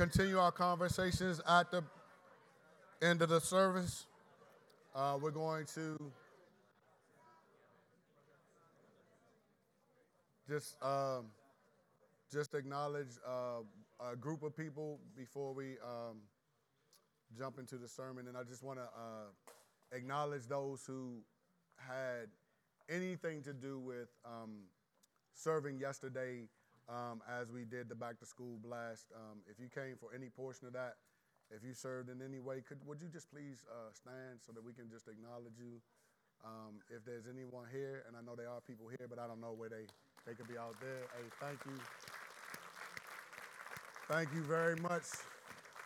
continue our conversations at the end of the service. Uh, we're going to just um, just acknowledge uh, a group of people before we um, jump into the sermon, and I just want to uh, acknowledge those who had anything to do with um, serving yesterday um, as we did the back to school blast. Um, if you came for any portion of that, if you served in any way, could, would you just please uh, stand so that we can just acknowledge you? Um, if there's anyone here, and I know there are people here, but I don't know where they, they could be out there. Hey, thank you. Thank you very much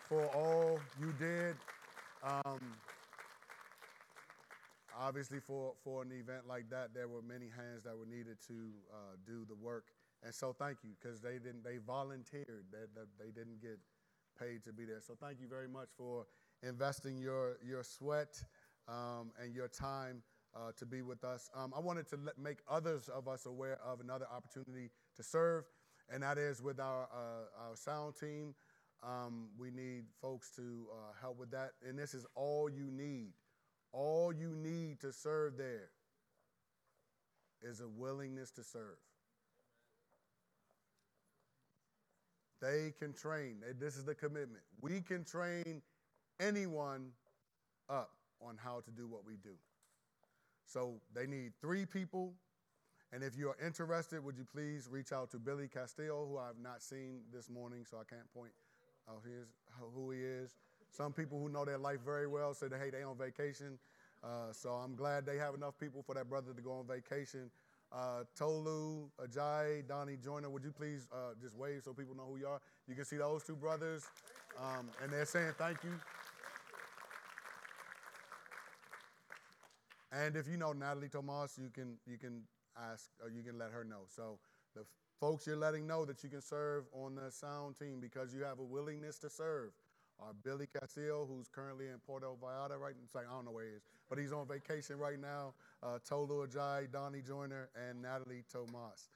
for all you did. Um, obviously, for, for an event like that, there were many hands that were needed to uh, do the work. And so thank you because they didn't they volunteered they, they didn't get paid to be there. So thank you very much for investing your your sweat um, and your time uh, to be with us. Um, I wanted to let, make others of us aware of another opportunity to serve, and that is with our uh, our sound team. Um, we need folks to uh, help with that, and this is all you need. All you need to serve there is a willingness to serve. They can train. This is the commitment. We can train anyone up on how to do what we do. So they need three people. And if you are interested, would you please reach out to Billy Castillo, who I've not seen this morning, so I can't point out his, who he is. Some people who know their life very well say that, hey, they on vacation. Uh, so I'm glad they have enough people for that brother to go on vacation. Uh, Tolu, Ajay, Donnie Joyner, would you please uh, just wave so people know who you are? You can see those two brothers, um, and they're saying thank you. And if you know Natalie Tomas, you can you can ask or you can let her know. So the folks you're letting know that you can serve on the sound team because you have a willingness to serve uh, Billy Castillo, who's currently in Puerto Vallarta right now. Like, I don't know where he is, but he's on vacation right now. Uh, Tolu Ajay, Donnie Joyner, and Natalie Tomas.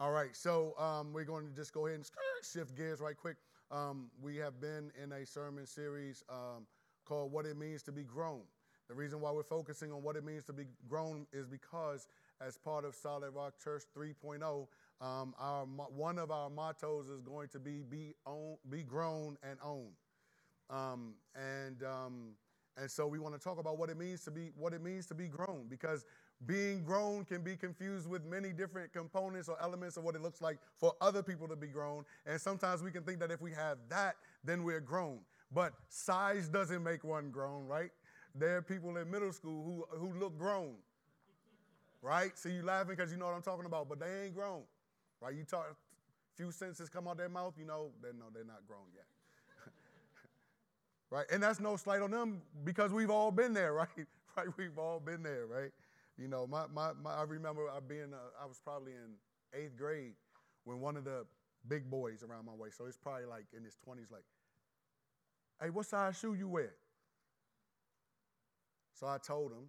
All right, so um, we're going to just go ahead and shift gears right quick. Um, we have been in a sermon series um, called What It Means to Be Grown. The reason why we're focusing on what it means to be grown is because, as part of Solid Rock Church 3.0, um, our, one of our mottos is going to be be, own, be grown and own. Um, and um, and so we want to talk about what it means to be what it means to be grown because being grown can be confused with many different components or elements of what it looks like for other people to be grown. And sometimes we can think that if we have that, then we're grown. But size doesn't make one grown, right? There are people in middle school who, who look grown, right? So you laughing because you know what I'm talking about, but they ain't grown, right? You talk, few sentences come out their mouth, you know, they know they're not grown yet right? And that's no slight on them because we've all been there, right? right? We've all been there, right? You know, my, my, my I remember I being, uh, I was probably in eighth grade when one of the big boys around my waist, so he's probably like in his 20s, like, hey, what size shoe you wear? So I told him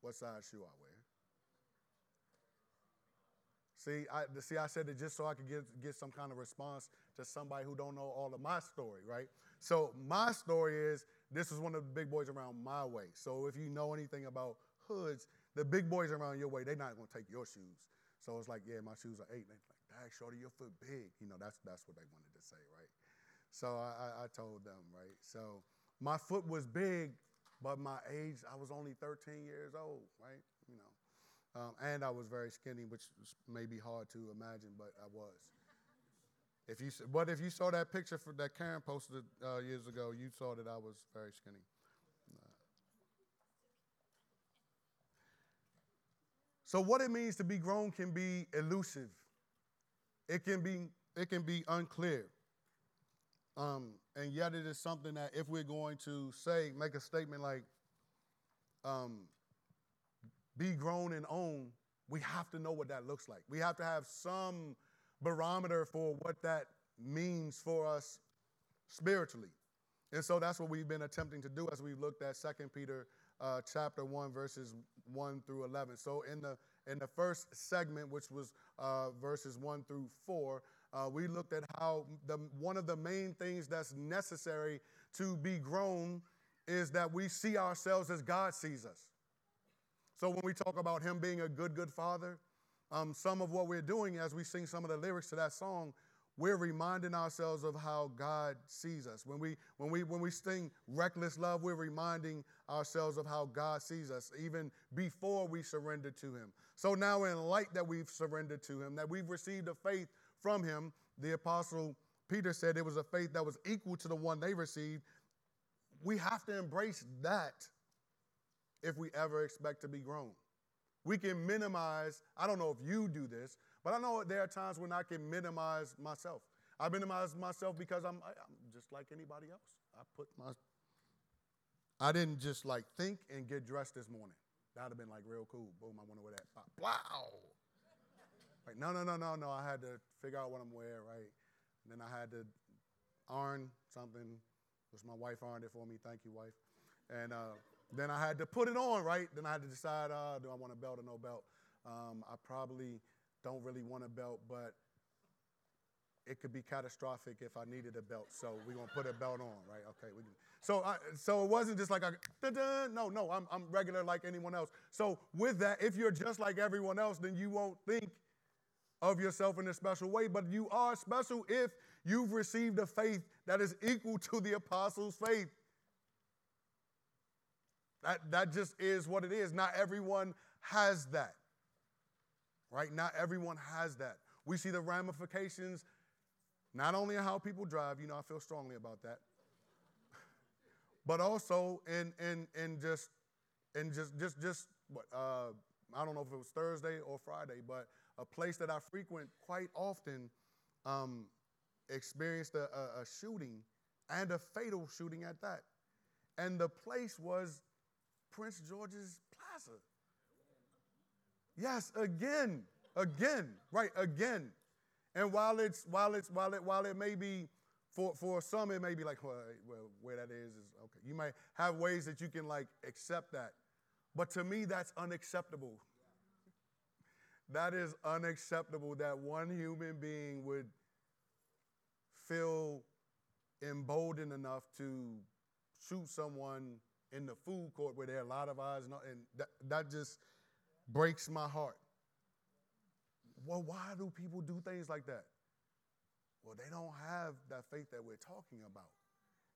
what size shoe I wear. See, I, see, I said it just so I could get, get some kind of response to somebody who don't know all of my story, right? So my story is this is one of the big boys around my way. So if you know anything about hoods, the big boys around your way, they're not gonna take your shoes. So it's like, yeah, my shoes are eight. And they're like, Dad, shorty, your foot big. You know, that's that's what they wanted to say, right? So I, I, I told them, right? So my foot was big, but my age, I was only 13 years old, right? You know. Um, and I was very skinny, which may be hard to imagine, but I was. If you, but if you saw that picture for, that Karen posted uh, years ago, you saw that I was very skinny. So what it means to be grown can be elusive. It can be, it can be unclear. Um, and yet it is something that if we're going to say, make a statement like, um, be grown and own, we have to know what that looks like. We have to have some barometer for what that means for us spiritually. And so that's what we've been attempting to do as we've looked at 2 Peter uh, chapter 1, verses 1 through 11. So in the, in the first segment, which was uh, verses 1 through 4, uh, we looked at how the, one of the main things that's necessary to be grown is that we see ourselves as God sees us. So when we talk about Him being a good, good Father, um, some of what we're doing as we sing some of the lyrics to that song, we're reminding ourselves of how God sees us. When we when we when we sing reckless love, we're reminding ourselves of how God sees us even before we surrender to him. So now in light that we've surrendered to him, that we've received a faith from him, the apostle Peter said it was a faith that was equal to the one they received. We have to embrace that if we ever expect to be grown. We can minimize, I don't know if you do this, but I know there are times when I can minimize myself. I minimize myself because I'm, I'm just like anybody else. I put my, I didn't just like think and get dressed this morning. That would have been like real cool. Boom, I went over that. Wow. Like, no, no, no, no, no. I had to figure out what I'm wearing, right? And then I had to iron something, which my wife ironed it for me. Thank you, wife. And uh, then I had to put it on, right? Then I had to decide, uh, do I want a belt or no belt? Um, I probably don't really want a belt, but it could be catastrophic if I needed a belt. So we're gonna put a belt on, right? Okay. So I, so it wasn't just like a no, no. I'm I'm regular like anyone else. So with that, if you're just like everyone else, then you won't think of yourself in a special way. But you are special if you've received a faith that is equal to the apostles' faith. That that just is what it is. Not everyone has that right? Not everyone has that. We see the ramifications not only in how people drive, you know, I feel strongly about that, but also in in in just in just just just what uh, I don't know if it was Thursday or Friday, but a place that I frequent quite often um, experienced a, a, a shooting and a fatal shooting at that, and the place was Prince George's Plaza. Yes, again, again, right, again. And while it's while it's while it while it may be for for some it may be like well, well where that is is okay. You might have ways that you can like accept that, but to me that's unacceptable. That is unacceptable that one human being would feel emboldened enough to shoot someone in the food court where there are a lot of eyes, and, and that, that just breaks my heart. Well, why do people do things like that? Well, they don't have that faith that we're talking about.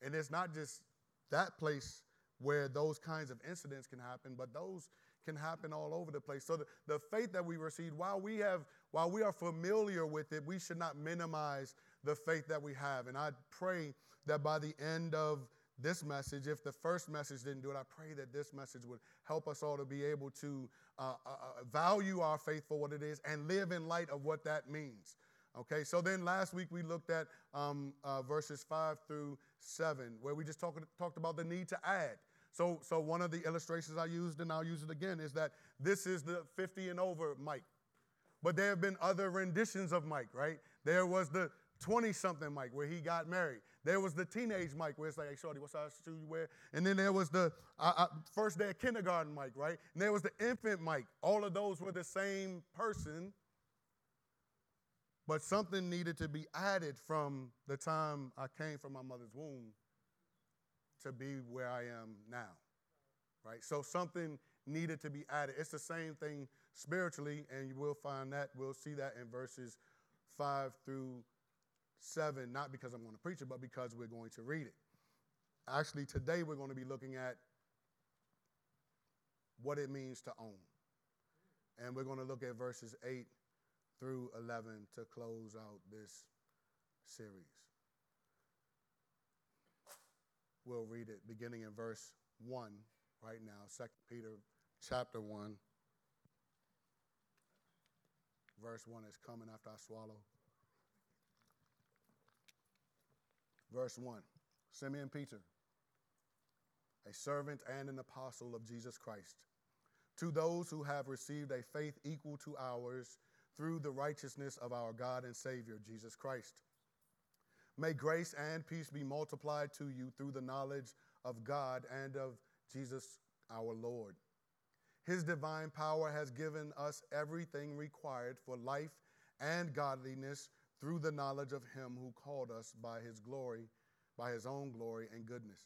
And it's not just that place where those kinds of incidents can happen, but those can happen all over the place. So the, the faith that we receive, while we have, while we are familiar with it, we should not minimize the faith that we have. And I pray that by the end of this message, if the first message didn't do it, I pray that this message would help us all to be able to uh, uh, uh, value our faith for what it is and live in light of what that means. Okay, so then last week we looked at um, uh, verses five through seven, where we just talked talked about the need to add. So, so one of the illustrations I used, and I'll use it again, is that this is the 50 and over Mike. But there have been other renditions of Mike, right? There was the 20 something Mike where he got married. There was the teenage Mike where it's like, hey, Shorty, what size shoe you wear? And then there was the first day of kindergarten Mike, right? And there was the infant Mike. All of those were the same person, but something needed to be added from the time I came from my mother's womb to be where I am now, right? So something needed to be added. It's the same thing spiritually, and you will find that, we'll see that in verses 5 through 7, not because I'm going to preach it, but because we're going to read it. Actually, today we're going to be looking at what it means to own. And we're going to look at verses 8 through 11 to close out this series. We'll read it beginning in verse 1 right now, 2 Peter chapter 1. Verse 1 is coming after I swallow. Verse 1 Simeon Peter, a servant and an apostle of Jesus Christ, to those who have received a faith equal to ours through the righteousness of our God and Savior, Jesus Christ. May grace and peace be multiplied to you through the knowledge of God and of Jesus our Lord. His divine power has given us everything required for life and godliness through the knowledge of him who called us by his glory, by his own glory and goodness.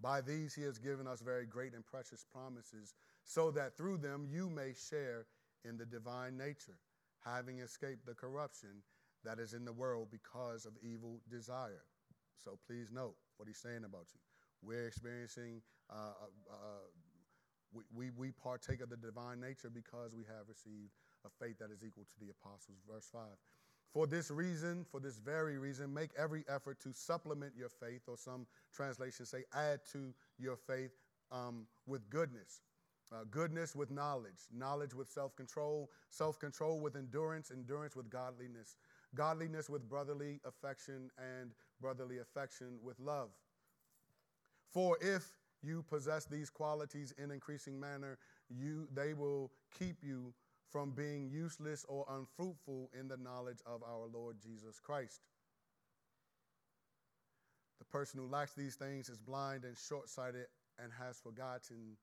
By these he has given us very great and precious promises, so that through them you may share in the divine nature, having escaped the corruption that is in the world because of evil desire. So please note what he's saying about you. We're experiencing, uh, uh, uh we, we, we partake of the divine nature because we have received a faith that is equal to the apostles. Verse 5. For this reason, for this very reason, make every effort to supplement your faith, or some translations say add to your faith um, with goodness. Uh, goodness with knowledge, knowledge with self control, self control with endurance, endurance with godliness, godliness with brotherly affection, and brotherly affection with love. For if you possess these qualities in increasing manner, you, they will keep you from being useless or unfruitful in the knowledge of our Lord Jesus Christ. The person who lacks these things is blind and short sighted and has forgotten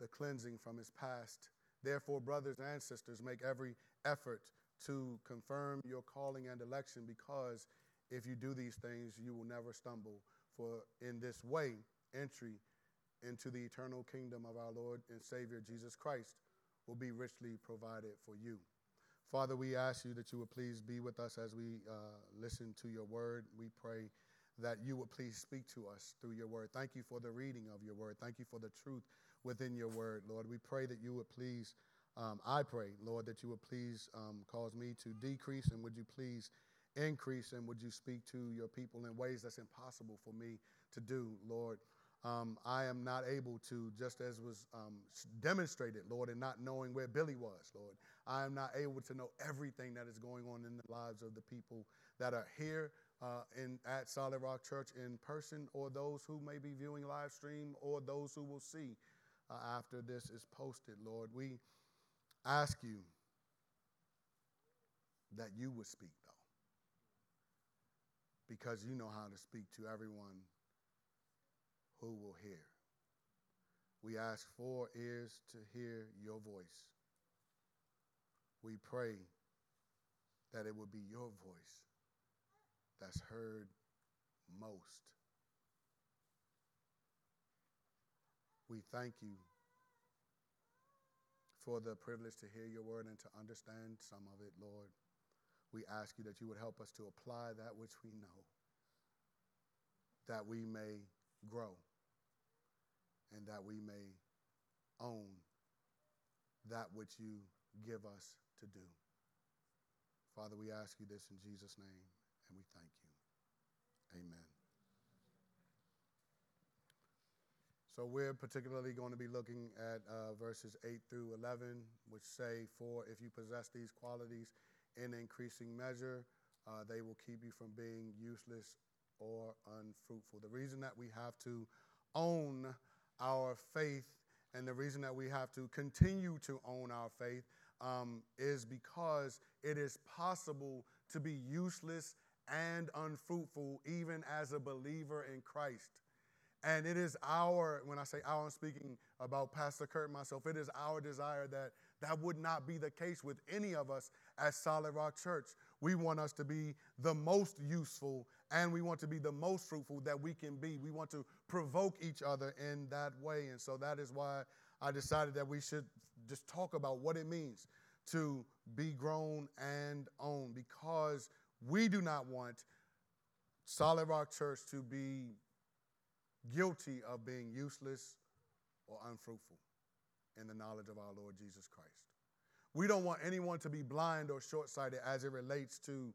the cleansing from his past. Therefore, brothers and sisters, make every effort to confirm your calling and election because if you do these things, you will never stumble. For in this way, entry into the eternal kingdom of our Lord and Savior Jesus Christ will be richly provided for you. Father, we ask you that you would please be with us as we uh, listen to your word. We pray that you would please speak to us through your word. Thank you for the reading of your word. Thank you for the truth within your word, Lord. We pray that you would please, um, I pray, Lord, that you would please um, cause me to decrease and would you please increase and would you speak to your people in ways that's impossible for me to do, Lord um, I am not able to, just as was um, demonstrated, Lord, in not knowing where Billy was, Lord. I am not able to know everything that is going on in the lives of the people that are here uh, in, at Solid Rock Church in person, or those who may be viewing live stream, or those who will see uh, after this is posted, Lord. We ask you that you would speak, though, because you know how to speak to everyone who will hear. We ask for ears to hear your voice. We pray that it will be your voice that's heard most. We thank you for the privilege to hear your word and to understand some of it, Lord. We ask you that you would help us to apply that which we know, that we may grow and that we may own that which you give us to do. Father, we ask you this in Jesus' name, and we thank you. Amen. So, we're particularly going to be looking at uh, verses 8 through 11, which say, For if you possess these qualities in increasing measure, uh, they will keep you from being useless or unfruitful. The reason that we have to own our faith and the reason that we have to continue to own our faith um, is because it is possible to be useless and unfruitful even as a believer in Christ. And it is our, when I say our, I'm speaking about Pastor Kurt myself, it is our desire that that would not be the case with any of us at Solid Rock Church. We want us to be the most useful and we want to be the most fruitful that we can be. We want to provoke each other in that way. And so that is why I decided that we should just talk about what it means to be grown and owned because we do not want Solid Rock Church to be guilty of being useless or unfruitful in the knowledge of our Lord Jesus Christ. We don't want anyone to be blind or short sighted as it relates to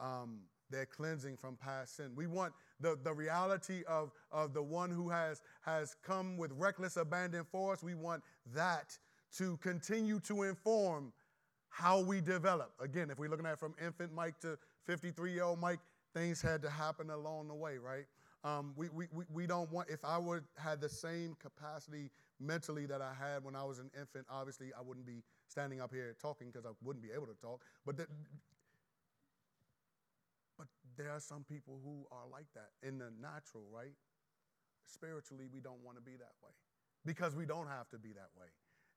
um, their cleansing from past sin. We want the, the reality of, of the one who has, has come with reckless abandon for us. We want that to continue to inform how we develop. Again, if we're looking at from infant Mike to 53 year old Mike, things had to happen along the way, right? Um, we, we, we don't want, if I would had the same capacity mentally that I had when I was an infant, obviously I wouldn't be standing up here talking because I wouldn't be able to talk. But the, but there are some people who are like that in the natural, right? Spiritually, we don't want to be that way because we don't have to be that way.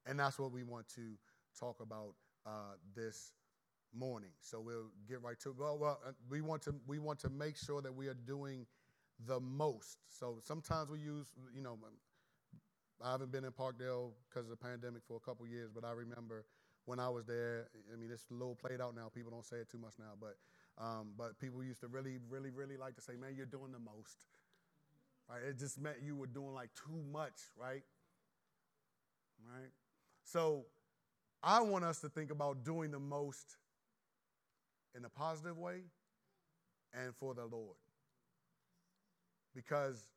And that's what we want to talk about uh, this morning. So we'll get right to it. Well, well, uh, we want to we want to make sure that we are doing the most. So sometimes we use, you know, I haven't been in Parkdale because of the pandemic for a couple years, but I remember when I was there. I mean, it's a little played out now. People don't say it too much now, but um, but people used to really, really, really like to say, "Man, you're doing the most." Right? It just meant you were doing like too much, right? Right. So I want us to think about doing the most in a positive way and for the Lord. Because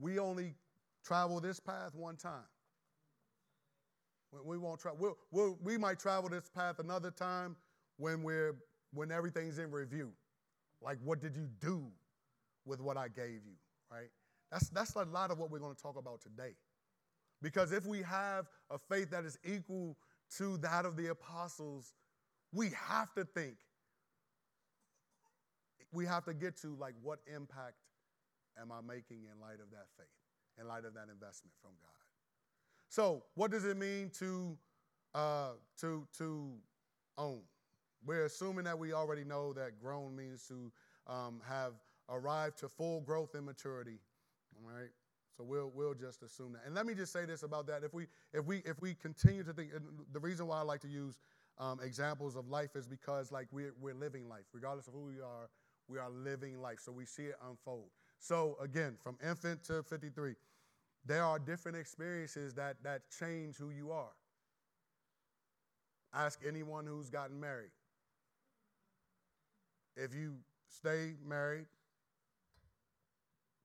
we only travel this path one time. We won't try. We'll, we'll, we might travel this path another time when we're when everything's in review. Like, what did you do with what I gave you? Right. That's that's a lot of what we're going to talk about today. Because if we have a faith that is equal to that of the apostles, we have to think. We have to get to like what impact am I making in light of that faith, in light of that investment from God? So, what does it mean to uh, to to own? We're assuming that we already know that grown means to um, have arrived to full growth and maturity. All right. So we'll we'll just assume that. And let me just say this about that: if we if we if we continue to think, the reason why I like to use um, examples of life is because like we're we're living life, regardless of who we are, we are living life. So we see it unfold. So again, from infant to 53, there are different experiences that, that change who you are. Ask anyone who's gotten married. If you stay married,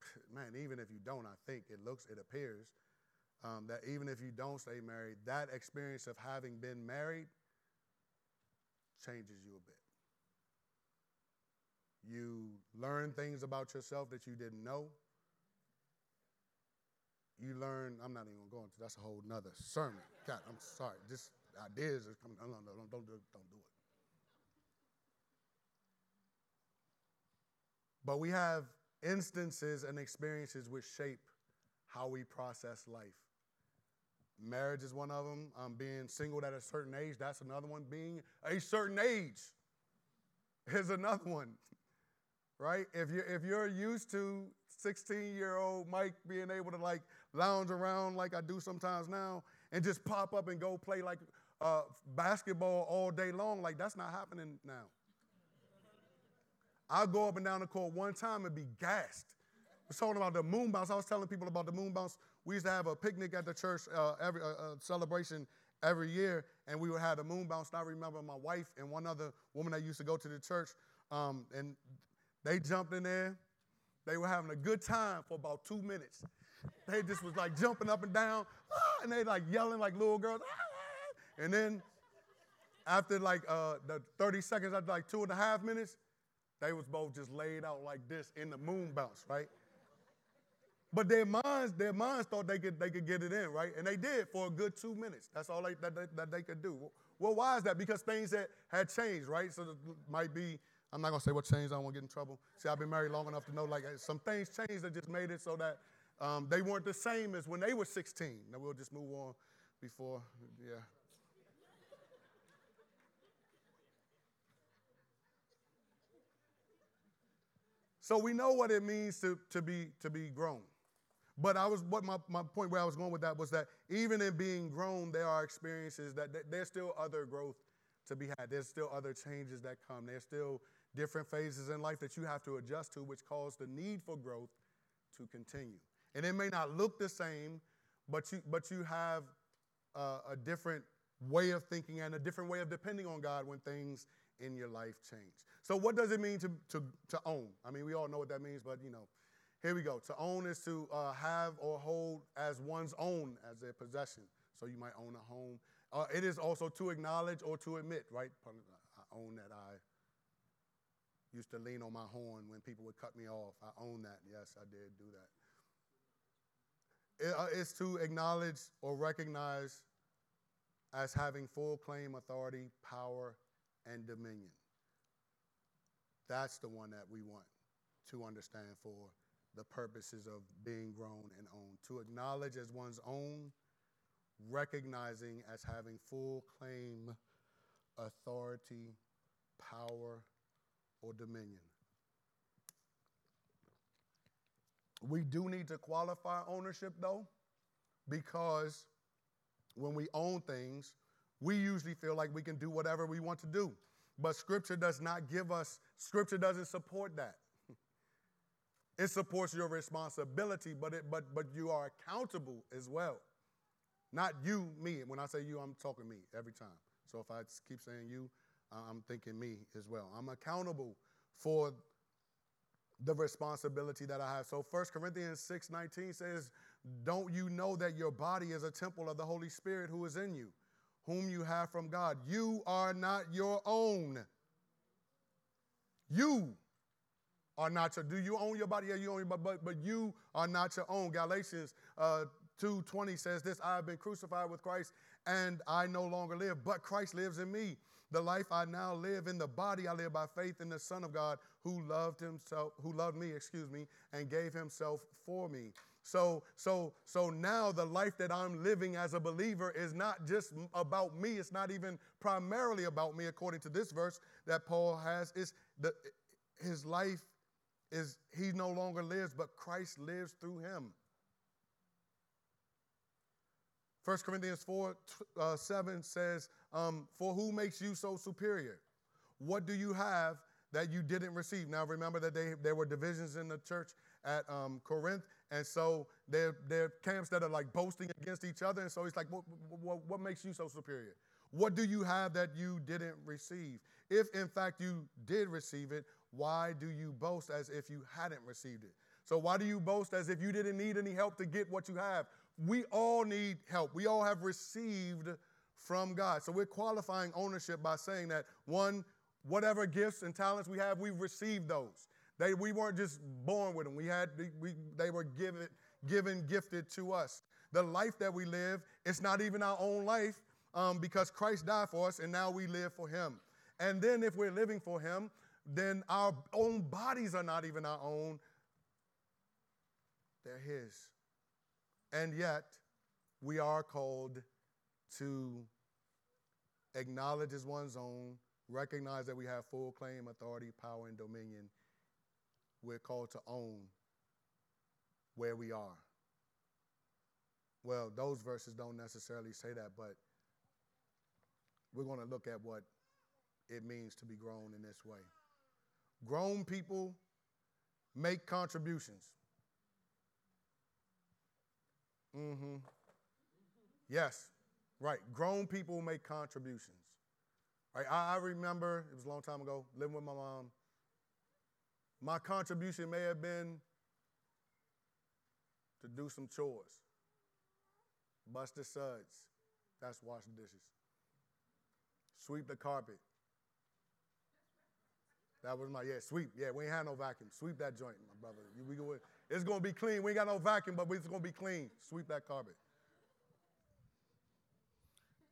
man, even if you don't, I think it looks, it appears um, that even if you don't stay married, that experience of having been married changes you a bit. You learn things about yourself that you didn't know. You learn, I'm not even going to, that's a whole nother sermon. God, I'm sorry. Just ideas are coming. No, no, don't, don't, do, don't do it. But we have instances and experiences which shape how we process life. Marriage is one of them. Um, being single at a certain age, that's another one. Being a certain age is another one right? If you're, if you're used to 16 year old Mike being able to like lounge around like I do sometimes now and just pop up and go play like uh, basketball all day long, like that's not happening now. I'll go up and down the court one time and be gassed. I was talking about the moon bounce. I was telling people about the moon bounce. We used to have a picnic at the church, uh, every uh, uh, celebration every year, and we would have the moon bounce. And I remember my wife and one other woman that used to go to the church, um, and they jumped in there. They were having a good time for about two minutes. They just was like jumping up and down, ah, and they like yelling like little girls. Ah, and then after like uh, the 30 seconds, after like two and a half minutes, they was both just laid out like this in the moon bounce, right? But their minds, their minds thought they could, they could get it in, right? And they did for a good two minutes. That's all they, that, they, that they could do. Well, why is that? Because things that had changed, right? So it might be I'm not gonna say what changed. I don't want to get in trouble. See, I've been married long enough to know like some things changed that just made it so that um, they weren't the same as when they were 16. Now we'll just move on before, yeah. So we know what it means to, to, be, to be grown. But I was what my, my point where I was going with that was that even in being grown, there are experiences that, that there's still other growth to be had. There's still other changes that come. There's still different phases in life that you have to adjust to, which cause the need for growth to continue. And it may not look the same, but you, but you have a, a different way of thinking and a different way of depending on God when things in your life change. So, what does it mean to, to, to own? I mean, we all know what that means, but you know, here we go. To own is to uh, have or hold as one's own as their possession. So, you might own a home. Uh, it is also to acknowledge or to admit, right? I own that I used to lean on my horn when people would cut me off. I own that. Yes, I did do that. It, uh, it's to acknowledge or recognize as having full claim, authority, power, and dominion. That's the one that we want to understand for the purposes of being grown and owned. To acknowledge as one's own, recognizing as having full claim, authority, power, or dominion. We do need to qualify ownership though, because when we own things, we usually feel like we can do whatever we want to do. But scripture does not give us, scripture doesn't support that. It supports your responsibility, but, it, but, but you are accountable as well. Not you, me. When I say you, I'm talking me every time. So if I keep saying you, I'm thinking me as well. I'm accountable for the responsibility that I have. So 1 Corinthians 6 19 says, Don't you know that your body is a temple of the Holy Spirit who is in you, whom you have from God? You are not your own. You are not your. Do you own your body? Yeah, you own your body, but, but you are not your own. Galatians uh, 2:20 says this: I have been crucified with Christ, and I no longer live, but Christ lives in me. The life I now live in the body, I live by faith in the Son of God who loved himself, who loved me, excuse me, and gave himself for me. So, so, so now the life that I'm living as a believer is not just about me. It's not even primarily about me, according to this verse that Paul has. Is the his life is he no longer lives, but Christ lives through him. 1 Corinthians 4 uh, 7 says, um, For who makes you so superior? What do you have that you didn't receive? Now, remember that they, there were divisions in the church at um, Corinth, and so there, are camps that are like boasting against each other. And so he's like, what, what, what makes you so superior? What do you have that you didn't receive? If in fact you did receive it, why do you boast as if you hadn't received it? So, why do you boast as if you didn't need any help to get what you have? We all need help. We all have received from God. So, we're qualifying ownership by saying that one, whatever gifts and talents we have, we've received those. They, we weren't just born with them. We had, we, they were given, given, gifted to us. The life that we live, it's not even our own life um, because Christ died for us and now we live for Him. And then if we're living for Him, then our own bodies are not even our own, they're His. And yet, we are called to acknowledge as one's own, recognize that we have full claim, authority, power, and dominion. We're called to own where we are. Well, those verses don't necessarily say that, but we're going to look at what it means to be grown in this way. Grown people make contributions. Mm-hmm. Yes, right. Grown people make contributions. Right. I, I remember it was a long time ago living with my mom. My contribution may have been to do some chores, bust the suds. That's wash the dishes, sweep the carpet, that was my, yeah, sweep. Yeah, we ain't had no vacuum. Sweep that joint, my brother. We go, it's going to be clean. We ain't got no vacuum, but it's going to be clean. Sweep that carpet.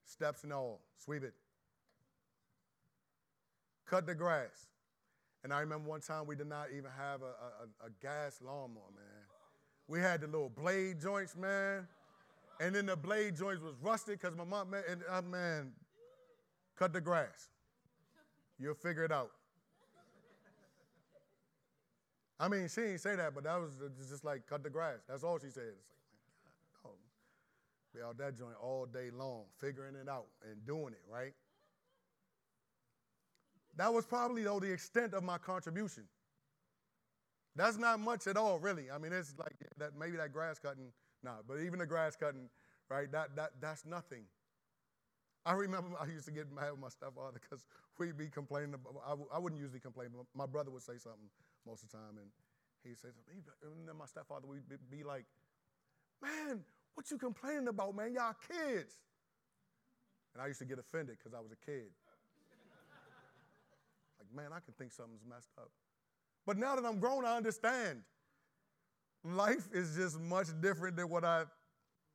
Steps and all. Sweep it. Cut the grass. And I remember one time we did not even have a, a, a gas lawnmower, man. We had the little blade joints, man. And then the blade joints was rusted because my mom, man, and, uh, man, cut the grass. You'll figure it out. I mean, she didn't say that, but that was just like cut the grass. That's all she said. It's like, God, Be out that joint all day long, figuring it out and doing it, right? That was probably, though, the extent of my contribution. That's not much at all, really. I mean, it's like that maybe that grass cutting, nah, but even the grass cutting, right, that, that, that's nothing. I remember I used to get mad with my stepfather because we'd be complaining. About, I w- I wouldn't usually complain, but my brother would say something most of the time, and he'd say. And then my stepfather would be like, Man, what you complaining about, man? Y'all kids. And I used to get offended because I was a kid. like, man, I can think something's messed up. But now that I'm grown, I understand. Life is just much different than what I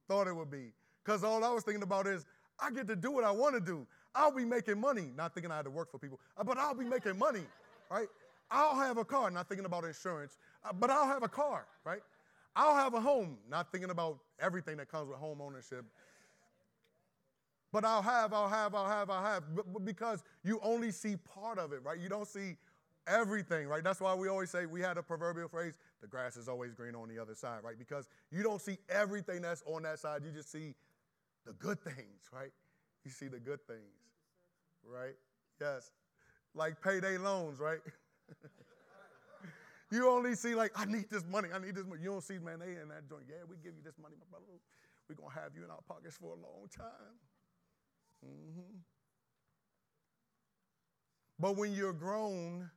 thought it would be. Because all I was thinking about is, I get to do what I want to do. I'll be making money, not thinking I had to work for people, but I'll be making money, right? I'll have a car, not thinking about insurance, uh, but I'll have a car, right? I'll have a home, not thinking about everything that comes with home ownership. But I'll have, I'll have, I'll have, I'll have. But, because you only see part of it, right? You don't see everything, right? That's why we always say we had a proverbial phrase the grass is always green on the other side, right? Because you don't see everything that's on that side, you just see the good things, right? You see the good things, right? Yes. Like payday loans, right? you only see, like, I need this money, I need this money. You don't see, man, they in that joint. Yeah, we give you this money, my brother. We're to have you in our pockets for a long time. Mm-hmm. But when you're grown,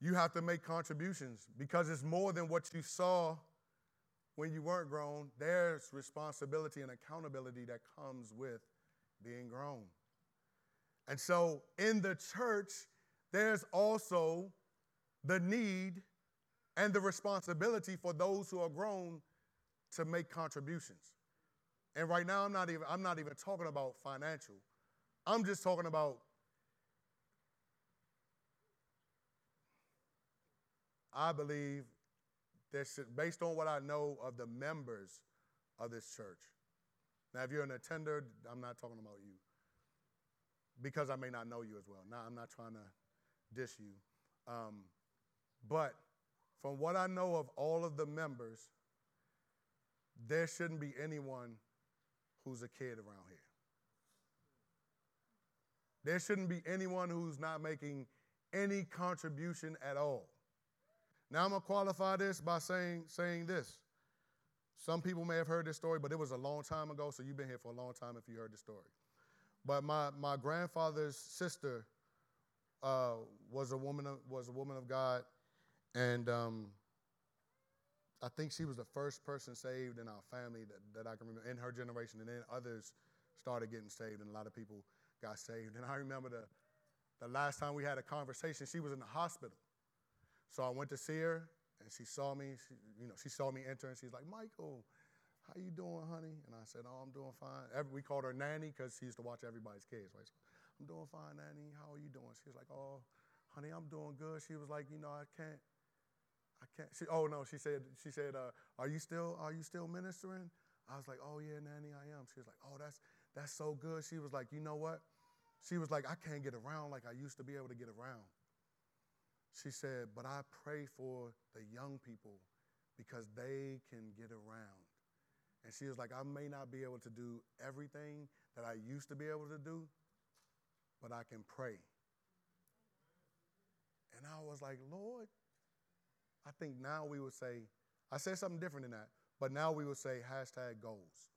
you have to make contributions because it's more than what you saw when you weren't grown. There's responsibility and accountability that comes with being grown. And so in the church, there's also the need and the responsibility for those who are grown to make contributions. And right now I'm not even I'm not even talking about financial. I'm just talking about I believe that should, based on what I know of the members of this church. Now, if you're an attender, I'm not talking about you because I may not know you as well. Now, I'm not trying to dish you. Um, but from what I know of all of the members, there shouldn't be anyone who's a kid around here. There shouldn't be anyone who's not making any contribution at all. Now I'm gonna qualify this by saying saying this. Some people may have heard this story, but it was a long time ago, so you've been here for a long time if you heard the story. But my, my grandfather's sister uh, was a woman of, was a woman of God, and um, I think she was the first person saved in our family that, that I can remember in her generation, and then others started getting saved, and a lot of people got saved. And I remember the, the last time we had a conversation, she was in the hospital. So I went to see her, and she saw me. She, you know, she saw me enter, and she's like, "Michael, how you doing, honey?" And I said, "Oh, I'm doing fine." Every, we called her Nanny because she used to watch everybody's kids, right? So, I'm doing fine, Nanny. How are you doing? She was like, "Oh, honey, I'm doing good." She was like, "You know, I can't." I can't. She, oh no, she said. She said, uh, "Are you still? Are you still ministering?" I was like, "Oh yeah, nanny, I am." She was like, "Oh, that's that's so good." She was like, "You know what?" She was like, "I can't get around like I used to be able to get around." She said, "But I pray for the young people because they can get around." And she was like, "I may not be able to do everything that I used to be able to do, but I can pray." And I was like, "Lord." I think now we would say, I said something different than that, but now we would say hashtag goals.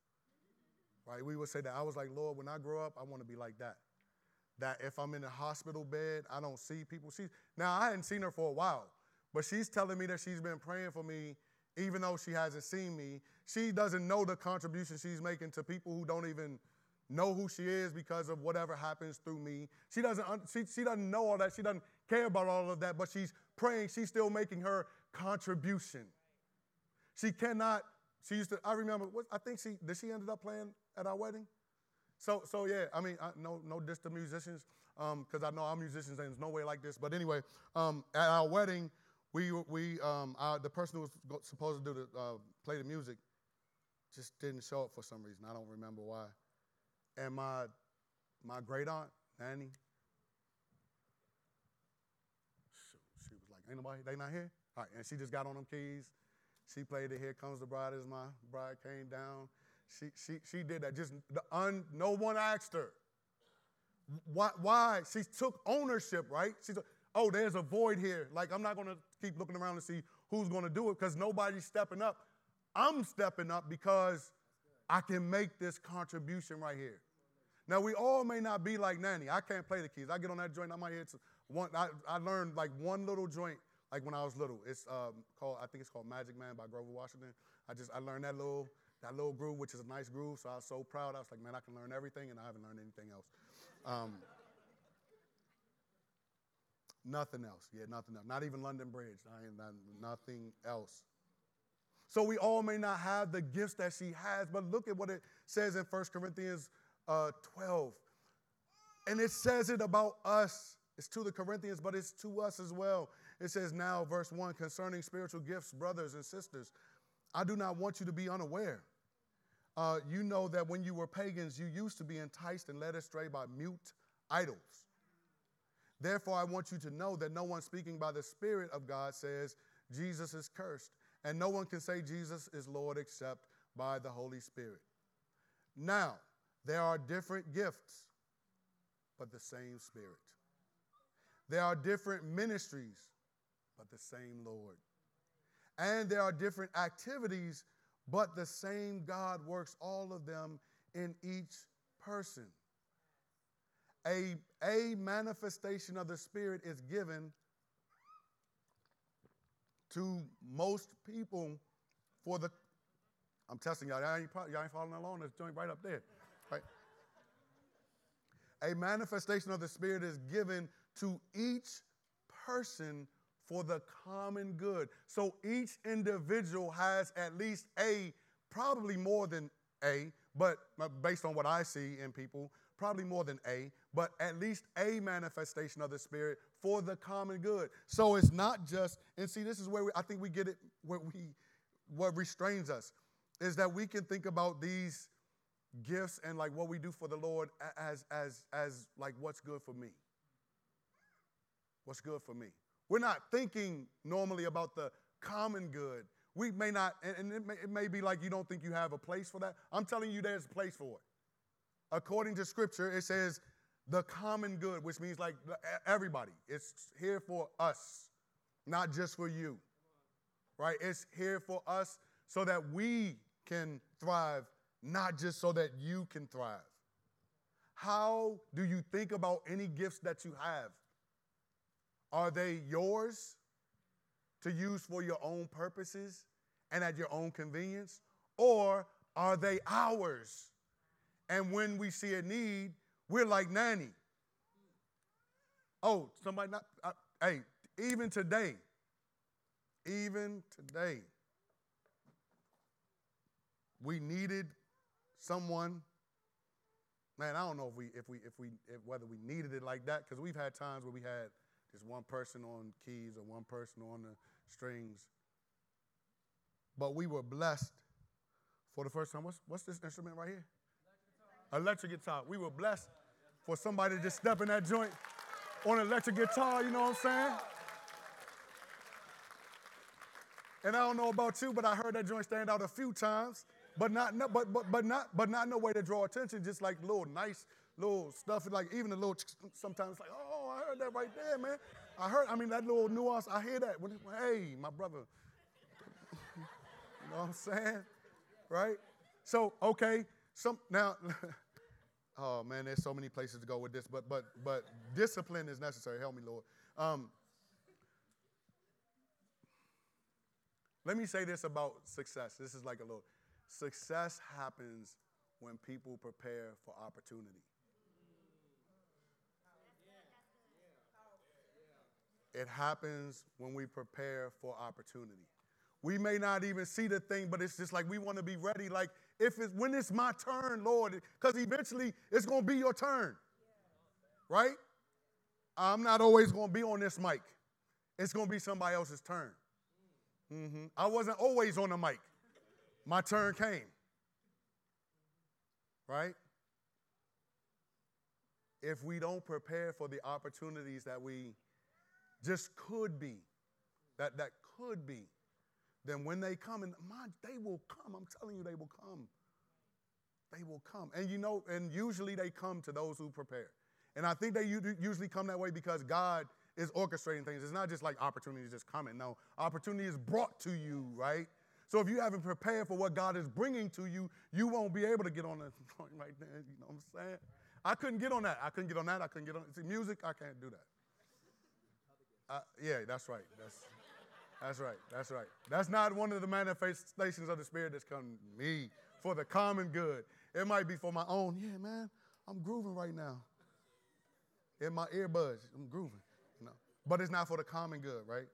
Right? We would say that. I was like, Lord, when I grow up, I want to be like that. That if I'm in a hospital bed, I don't see people. She now I hadn't seen her for a while, but she's telling me that she's been praying for me, even though she hasn't seen me. She doesn't know the contribution she's making to people who don't even know who she is because of whatever happens through me. She doesn't, she, she doesn't know all that. She doesn't care about all of that, but she's praying. She's still making her contribution. She cannot, she used to, I remember, what, I think she, did she ended up playing at our wedding? So, so yeah, I mean, I, no, no diss to musicians, because um, I know our musicians, and there's no way like this. But anyway, um, at our wedding, we, we um, our, the person who was supposed to do the, uh, play the music just didn't show up for some reason. I don't remember why. And my, my great aunt, Nanny, she was like, ain't nobody, they not here? All right, and she just got on them keys. She played it, Here Comes the Bride as my bride came down. She, she, she did that. Just the un, no one asked her. Why, why? She took ownership, right? She's oh, there's a void here. Like, I'm not going to keep looking around to see who's going to do it because nobody's stepping up. I'm stepping up because I can make this contribution right here. Now, we all may not be like Nanny. I can't play the keys. I get on that joint, I might hit one. I, I learned like one little joint like when I was little. It's um, called, I think it's called Magic Man by Grover Washington. I just, I learned that little, that little groove, which is a nice groove. So I was so proud. I was like, man, I can learn everything, and I haven't learned anything else. Um, nothing else. Yeah, nothing else. Not even London Bridge. I ain't, not, nothing else. So we all may not have the gifts that she has, but look at what it says in 1 Corinthians uh, 12. And it says it about us. It's to the Corinthians, but it's to us as well. It says now, verse 1 concerning spiritual gifts, brothers and sisters, I do not want you to be unaware. uh, you know that when you were pagans, you used to be enticed and led astray by mute idols. Therefore, I want you to know that no one speaking by the Spirit of God says Jesus is cursed, and no one can say Jesus is Lord except by the Holy Spirit. Now, there are different gifts, but the same Spirit. There are different ministries, but the same Lord. And there are different activities, but the same God works all of them in each person. A, a manifestation of the Spirit is given to most people for the. I'm testing y'all. Y'all ain't, y'all ain't following along. There's joint right up there. Right? A manifestation of the Spirit is given to each person for the common good. So each individual has at least a, probably more than a, but uh, based on what I see in people, probably more than a, but at least a manifestation of the Spirit for the common good. So it's not just, and see, this is where we, I think we get it, where we, what restrains us is that we can think about these gifts and like what we do for the Lord as, as, as like what's good for me. What's good for me. We're not thinking normally about the common good. We may not, and it may, it may be like you don't think you have a place for that. I'm telling you, there's a place for it. According to Scripture, it says the common good, which means like everybody. It's here for us, not just for you. Right? It's here for us so that we can thrive, not just so that you can thrive. How do you think about any gifts that you have? Are they yours to use for your own purposes and at your own convenience? Or are they ours? And when we see a need, we're like nanny. Oh, somebody not, uh, hey, even today, even today, we needed someone. Man, I don't know if we, if we, if we, if, whether we needed it like that, because we've had times where we had just one person on keys or one person on the strings. But we were blessed for the first time. What's, what's this instrument right here? Electric guitar. We were blessed for somebody to just step in that joint on an electric guitar, you know what I'm saying? And I don't know about you, but I heard that joint stand out a few times, but not, but, but, but not, but not no way to draw attention, just like little nice little stuff, like even a little, sometimes like, oh, I heard that right there, man. I heard, I mean, that little nuance, I hear that. When, hey, my brother. you know what I'm saying? Right? So, okay, some now, oh man, there's so many places to go with this, but but but discipline is necessary. Help me, Lord. Um, let me say this about success. This is like a little success happens when people prepare for opportunity. It happens when we prepare for opportunity. We may not even see the thing, but it's just like we want to be ready. Like if it's when it's my turn, Lord, because eventually it's going to be your turn, right? I'm not always going to be on this mic. It's going to be somebody else's turn. Mm-hmm. I wasn't always on the mic. My turn came, right? If we don't prepare for the opportunities that we just could be, that, that could be, then when they come, and they will come. I'm telling you, they will come. They will come. And you know, and usually they come to those who prepare. And I think they usually come that way because God is orchestrating things. It's not just like opportunities just coming. No, opportunity is brought to you, right? So if you haven't prepared for what God is bringing to you, you won't be able to get on the point right there. You know what I'm saying? I couldn't get on that. I couldn't get on that. I couldn't get on. See, music, I can't do that. Uh, yeah, that's right. That's, that's right. That's right. That's not one of the manifestations of the Spirit that's come to me for the common good. It might be for my own. Yeah, man, I'm grooving right now. In my earbuds, I'm grooving. You know, but it's not for the common good, right?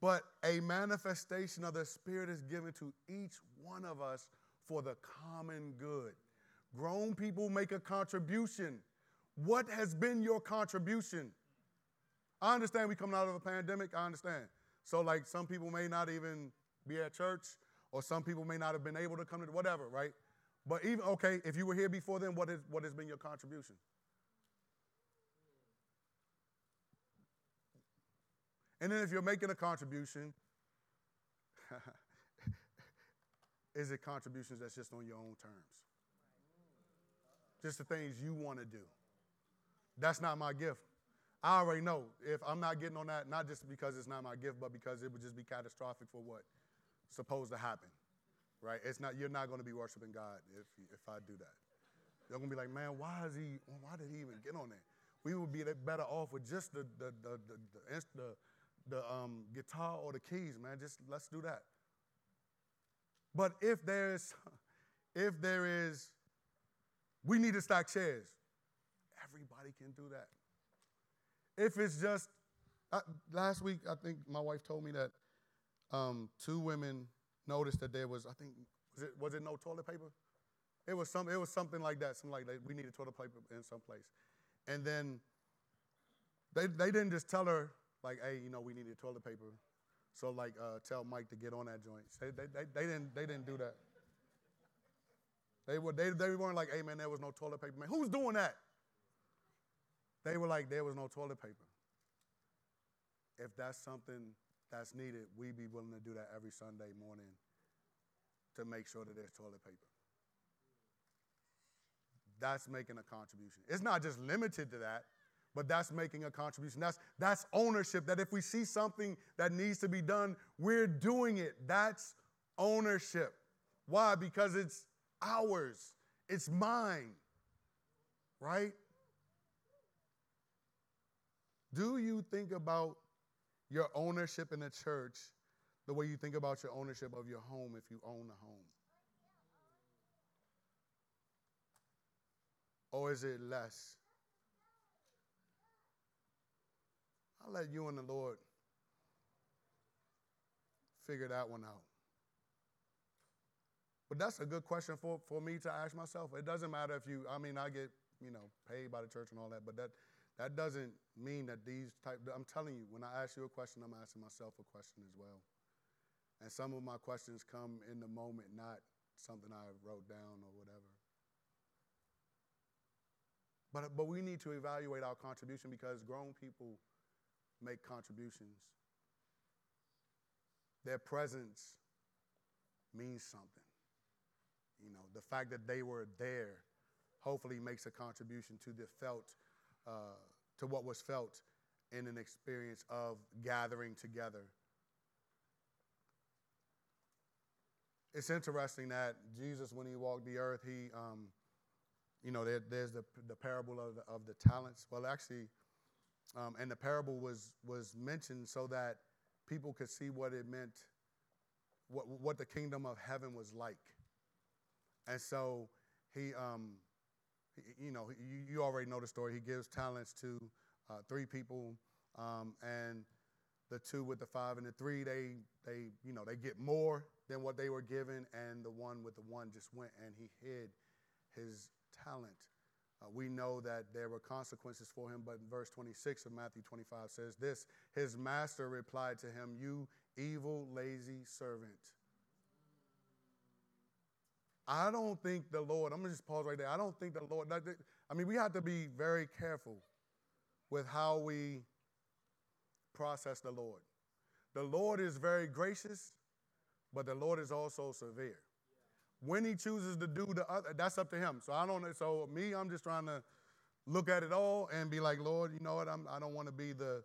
But a manifestation of the Spirit is given to each one of us for the common good. Grown people make a contribution. What has been your contribution? I understand we coming out of a pandemic. I understand. So like some people may not even be at church or some people may not have been able to come to whatever, right? But even okay, if you were here before then, what is what has been your contribution? And then if you're making a contribution, is it contributions that's just on your own terms? Just the things you want to do. That's not my gift. I already know if I'm not getting on that, not just because it's not my gift, but because it would just be catastrophic for what supposed to happen, right? It's not. You're not going to be worshiping God if if I do that. You're going to be like, man, why is he? Why did he even get on there? We would be better off with just the the the the, the, the, the um, guitar or the keys, man. Just let's do that. But if there's if there is, we need to stack chairs. Everybody can do that. If it's just, uh, last week, I think my wife told me that um, two women noticed that there was, I think, was it, was it no toilet paper? It was, some, it was something like that, something like that. We needed toilet paper in some place. And then they, they didn't just tell her, like, hey, you know, we needed toilet paper. So, like, uh, tell Mike to get on that joint. They, they, they, they, didn't, they didn't do that. They, were, they, they weren't like, hey, man, there was no toilet paper. Man, who's doing that? They were like, there was no toilet paper. If that's something that's needed, we'd be willing to do that every Sunday morning to make sure that there's toilet paper. That's making a contribution. It's not just limited to that, but that's making a contribution. That's, that's ownership. That if we see something that needs to be done, we're doing it. That's ownership. Why? Because it's ours, it's mine, right? Do you think about your ownership in the church the way you think about your ownership of your home if you own a home? Or is it less? I'll let you and the Lord figure that one out. But that's a good question for, for me to ask myself. It doesn't matter if you, I mean, I get, you know, paid by the church and all that, but that that doesn't mean that these type, I'm telling you, when I ask you a question, I'm asking myself a question as well. And some of my questions come in the moment, not something I wrote down or whatever. But, but we need to evaluate our contribution because grown people make contributions. Their presence means something. You know, the fact that they were there hopefully makes a contribution to the felt uh, to what was felt in an experience of gathering together. It's interesting that Jesus, when he walked the earth, he, um, you know, there, there's the, the parable of the, of the talents. Well, actually, um, and the parable was, was mentioned so that people could see what it meant, what, what the kingdom of heaven was like. And so he, um, you know, you, you already know the story. He gives talents to uh, three people, um, and the two with the five and the three, they, they, you know, they get more than what they were given, and the one with the one just went and he hid his talent. Uh, we know that there were consequences for him, but in verse 26 of Matthew 25 says this His master replied to him, You evil, lazy servant. I don't think the Lord, I'm going to just pause right there. I don't think the Lord, I mean, we have to be very careful with how we process the Lord. The Lord is very gracious, but the Lord is also severe. When he chooses to do the other, that's up to him. So I don't, so me, I'm just trying to look at it all and be like, Lord, you know what? I'm, I don't want to be the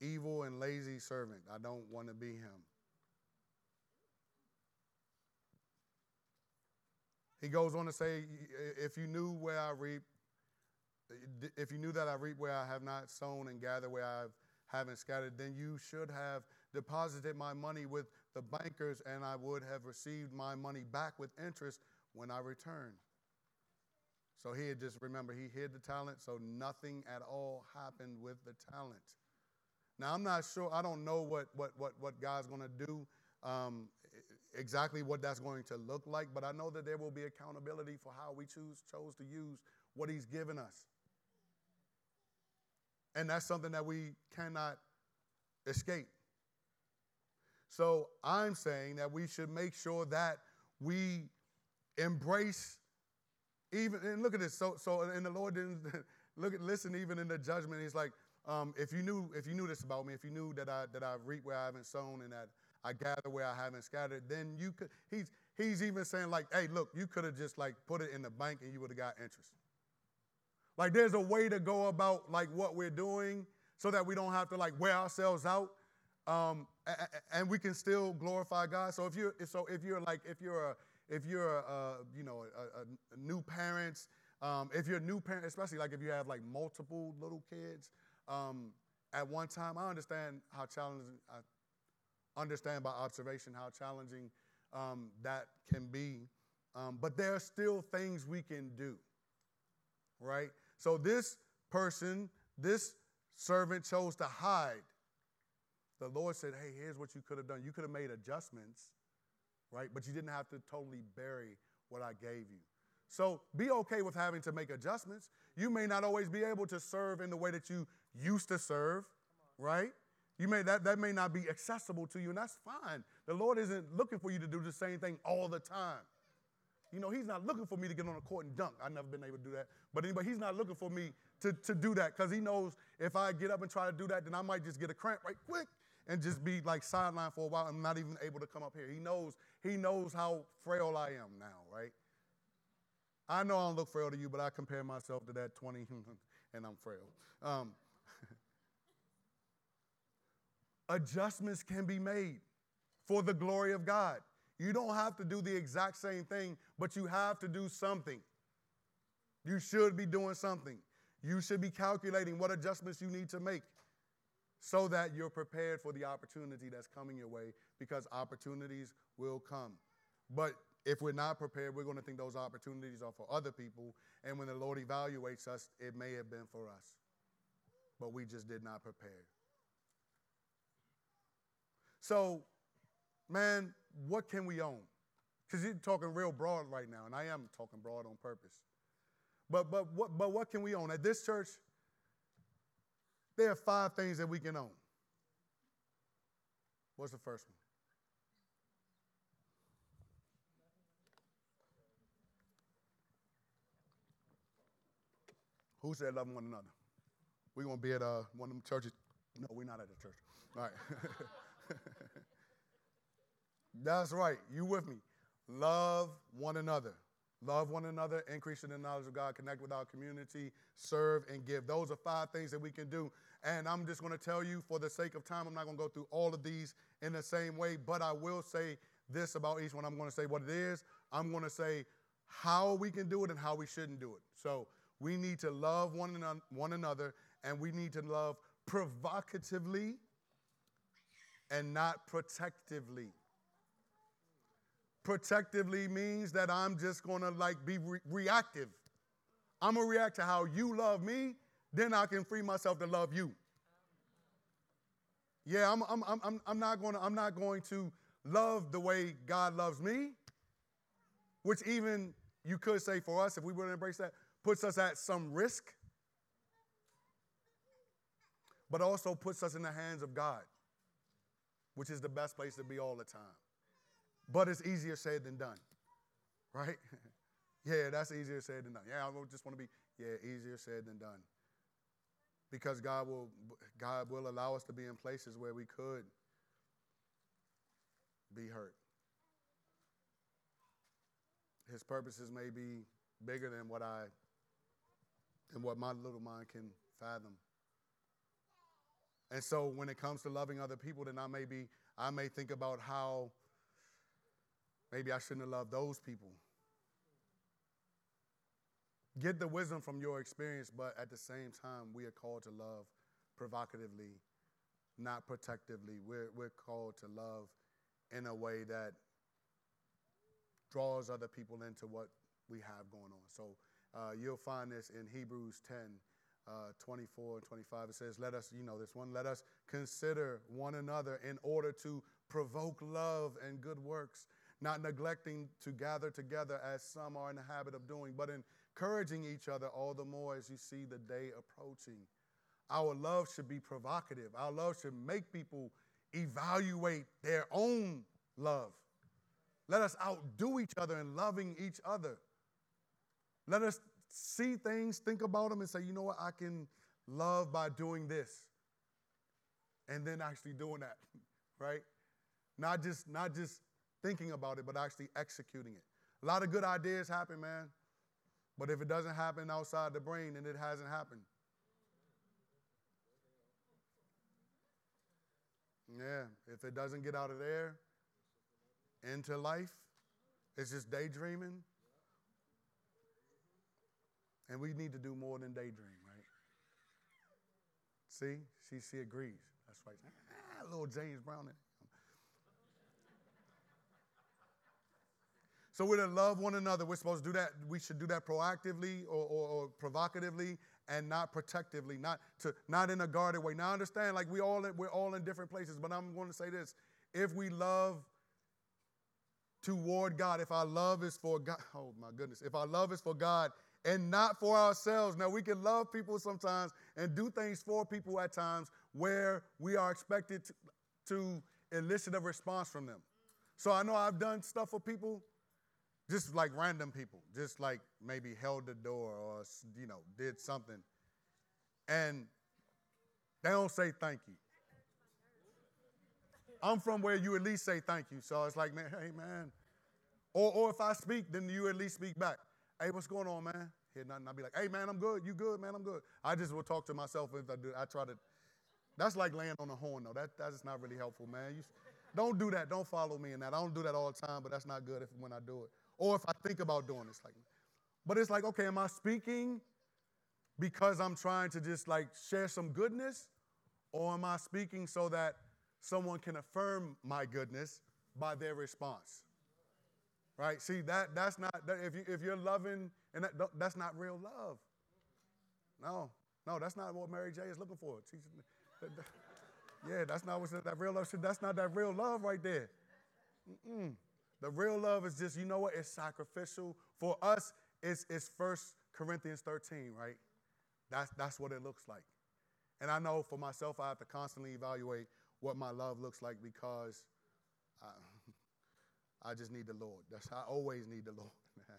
evil and lazy servant. I don't want to be him. He goes on to say, if you knew where I reap, if you knew that I reap where I have not sown and gather where I haven't scattered, then you should have deposited my money with the bankers, and I would have received my money back with interest when I return. So he had just remember he hid the talent, so nothing at all happened with the talent. Now I'm not sure. I don't know what what what what God's going to do. Um, exactly what that's going to look like, but I know that there will be accountability for how we choose chose to use what he's given us. And that's something that we cannot escape. So I'm saying that we should make sure that we embrace even and look at this. So so and the Lord didn't look at listen even in the judgment. He's like, um, if you knew if you knew this about me, if you knew that I that I reap where I haven't sown and that I gather where I haven't scattered, then you could. He's he's even saying like, hey, look, you could have just like put it in the bank and you would have got interest. Like there's a way to go about like what we're doing so that we don't have to like wear ourselves out. Um, and we can still glorify God. So if you're so if you're like if you're a if you're a, you know a, a new parents, um, if you're new parent, especially like if you have like multiple little kids um, at one time, I understand how challenging. I understand by observation how challenging um, that can be. Um, but there are still things we can do, right? So this person, this servant chose to hide. The Lord said, Hey, here's what you could have done. You could have made adjustments, right? But you didn't have to totally bury what I gave you. So be okay with having to make adjustments. You may not always be able to serve in the way that you used to serve, right? You may that, that may not be accessible to you, and that's fine. The Lord isn't looking for you to do the same thing all the time. You know, He's not looking for me to get on the court and dunk. I've never been able to do that. But anyway, He's not looking for me to, to do that because He knows if I get up and try to do that, then I might just get a cramp right quick and just be like sidelined for a while and not even able to come up here. He knows, He knows how frail I am now, right? I know I don't look frail to you, but I compare myself to that 20 and I'm frail. Um, adjustments can be made for the glory of God. You don't have to do the exact same thing, but you have to do something. You should be doing something. You should be calculating what adjustments you need to make so that you're prepared for the opportunity that's coming your way because opportunities will come. But if we're not prepared, we're going to think those opportunities are for other people. And when the Lord evaluates us, it may have been for us. But we just did not prepare. So, man, what can we own? Because you're talking real broad right now, and I am talking broad on purpose. But, but, what, but what can we own? At this church, there are five things that we can own. What's the first one? Who said love one another? We're going to be at uh, one of them churches. No, we're not at the church. All right. That's right. You with me. Love one another. Love one another, increase in the knowledge of God, connect with our community, serve and give. Those are five things that we can do. And I'm just going to tell you, for the sake of time, I'm not going to go through all of these in the same way, but I will say this about each one. I'm going to say what it is. I'm going to say how we can do it and how we shouldn't do it. So we need to love one, another, and we need to love provocatively and not protectively. Protectively means that I'm just gonna like be re- reactive. I'm gonna react to how you love me, then I can free myself to love you. Yeah, I'm, I'm, I'm, I'm, not gonna, I'm not going to love the way God loves me, which even you could say for us, if we were to embrace that, puts us at some risk, but also puts us in the hands of God which is the best place to be all the time. But it's easier said than done, right? yeah, that's easier said than done. Yeah, I just want to be, yeah, easier said than done. Because God will, God will allow us to be in places where we could be hurt. His purposes may be bigger than what I, than what my little mind can fathom. And so when it comes to loving other people, then I may be, I may think about how maybe I shouldn't have loved those people. Get the wisdom from your experience, but at the same time, we are called to love provocatively, not protectively. We're, we're called to love in a way that draws other people into what we have going on. So uh, you'll find this in Hebrews 10 uh, 24 and 25, it says, Let us, you know this one, let us consider one another in order to provoke love and good works, not neglecting to gather together as some are in the habit of doing, but encouraging each other all the more as you see the day approaching. Our love should be provocative. Our love should make people evaluate their own love. Let us outdo each other in loving each other. Let us see things, think about them, and say, you know what, I can love by doing this. And then actually doing that, right? Not just, not just thinking about it, but actually executing it. A lot of good ideas happen, man. But if it doesn't happen outside the brain, then it hasn't happened. Yeah, if it doesn't get out of there into life, it's just daydreaming. And we need to do more than daydream, right? See, she, she agrees. That's right. Ah, little James Brown. So we're to love one another. We're supposed to do that. We should do that proactively or, or, or provocatively and not protectively, not to not in a guarded way. Now understand, like we all we're all in different places, but I'm going to say this: if we love toward God, if our love is for God, oh my goodness, if our love is for God and not for ourselves. Now we can love people sometimes and do things for people at times where we are expected to, to elicit a response from them. So I know I've done stuff for people just like random people, just like maybe held the door or, you know, did something. And they don't say thank you. I'm from where you at least say thank you. So it's like, man, hey, man. Or, or if I speak, then you at least speak back. Hey, what's going on, man? Hear nothing. I'd be like, hey, man, I'm good. You good, man? I'm good. I just will talk to myself if I do. I try to. That's like laying on a horn, though. That, that's not really helpful, man. You, don't do that. Don't follow me in that. I don't do that all the time, but that's not good if, when I do it or if I think about doing this. Like, but it's like, okay, am I speaking because I'm trying to just like share some goodness, or am I speaking so that someone can affirm my goodness by their response? Right? See that that's not that if you if you're loving and that, that's not real love. No, no, that's not what Mary J is looking for. yeah, that's not what that real love. That's not that real love right there. Mm-mm. The real love is just, you know what? It's sacrificial. For us, it's, it's 1 Corinthians 13, right? That's, that's what it looks like. And I know for myself, I have to constantly evaluate what my love looks like because I, I just need the Lord. That's how I always need the Lord.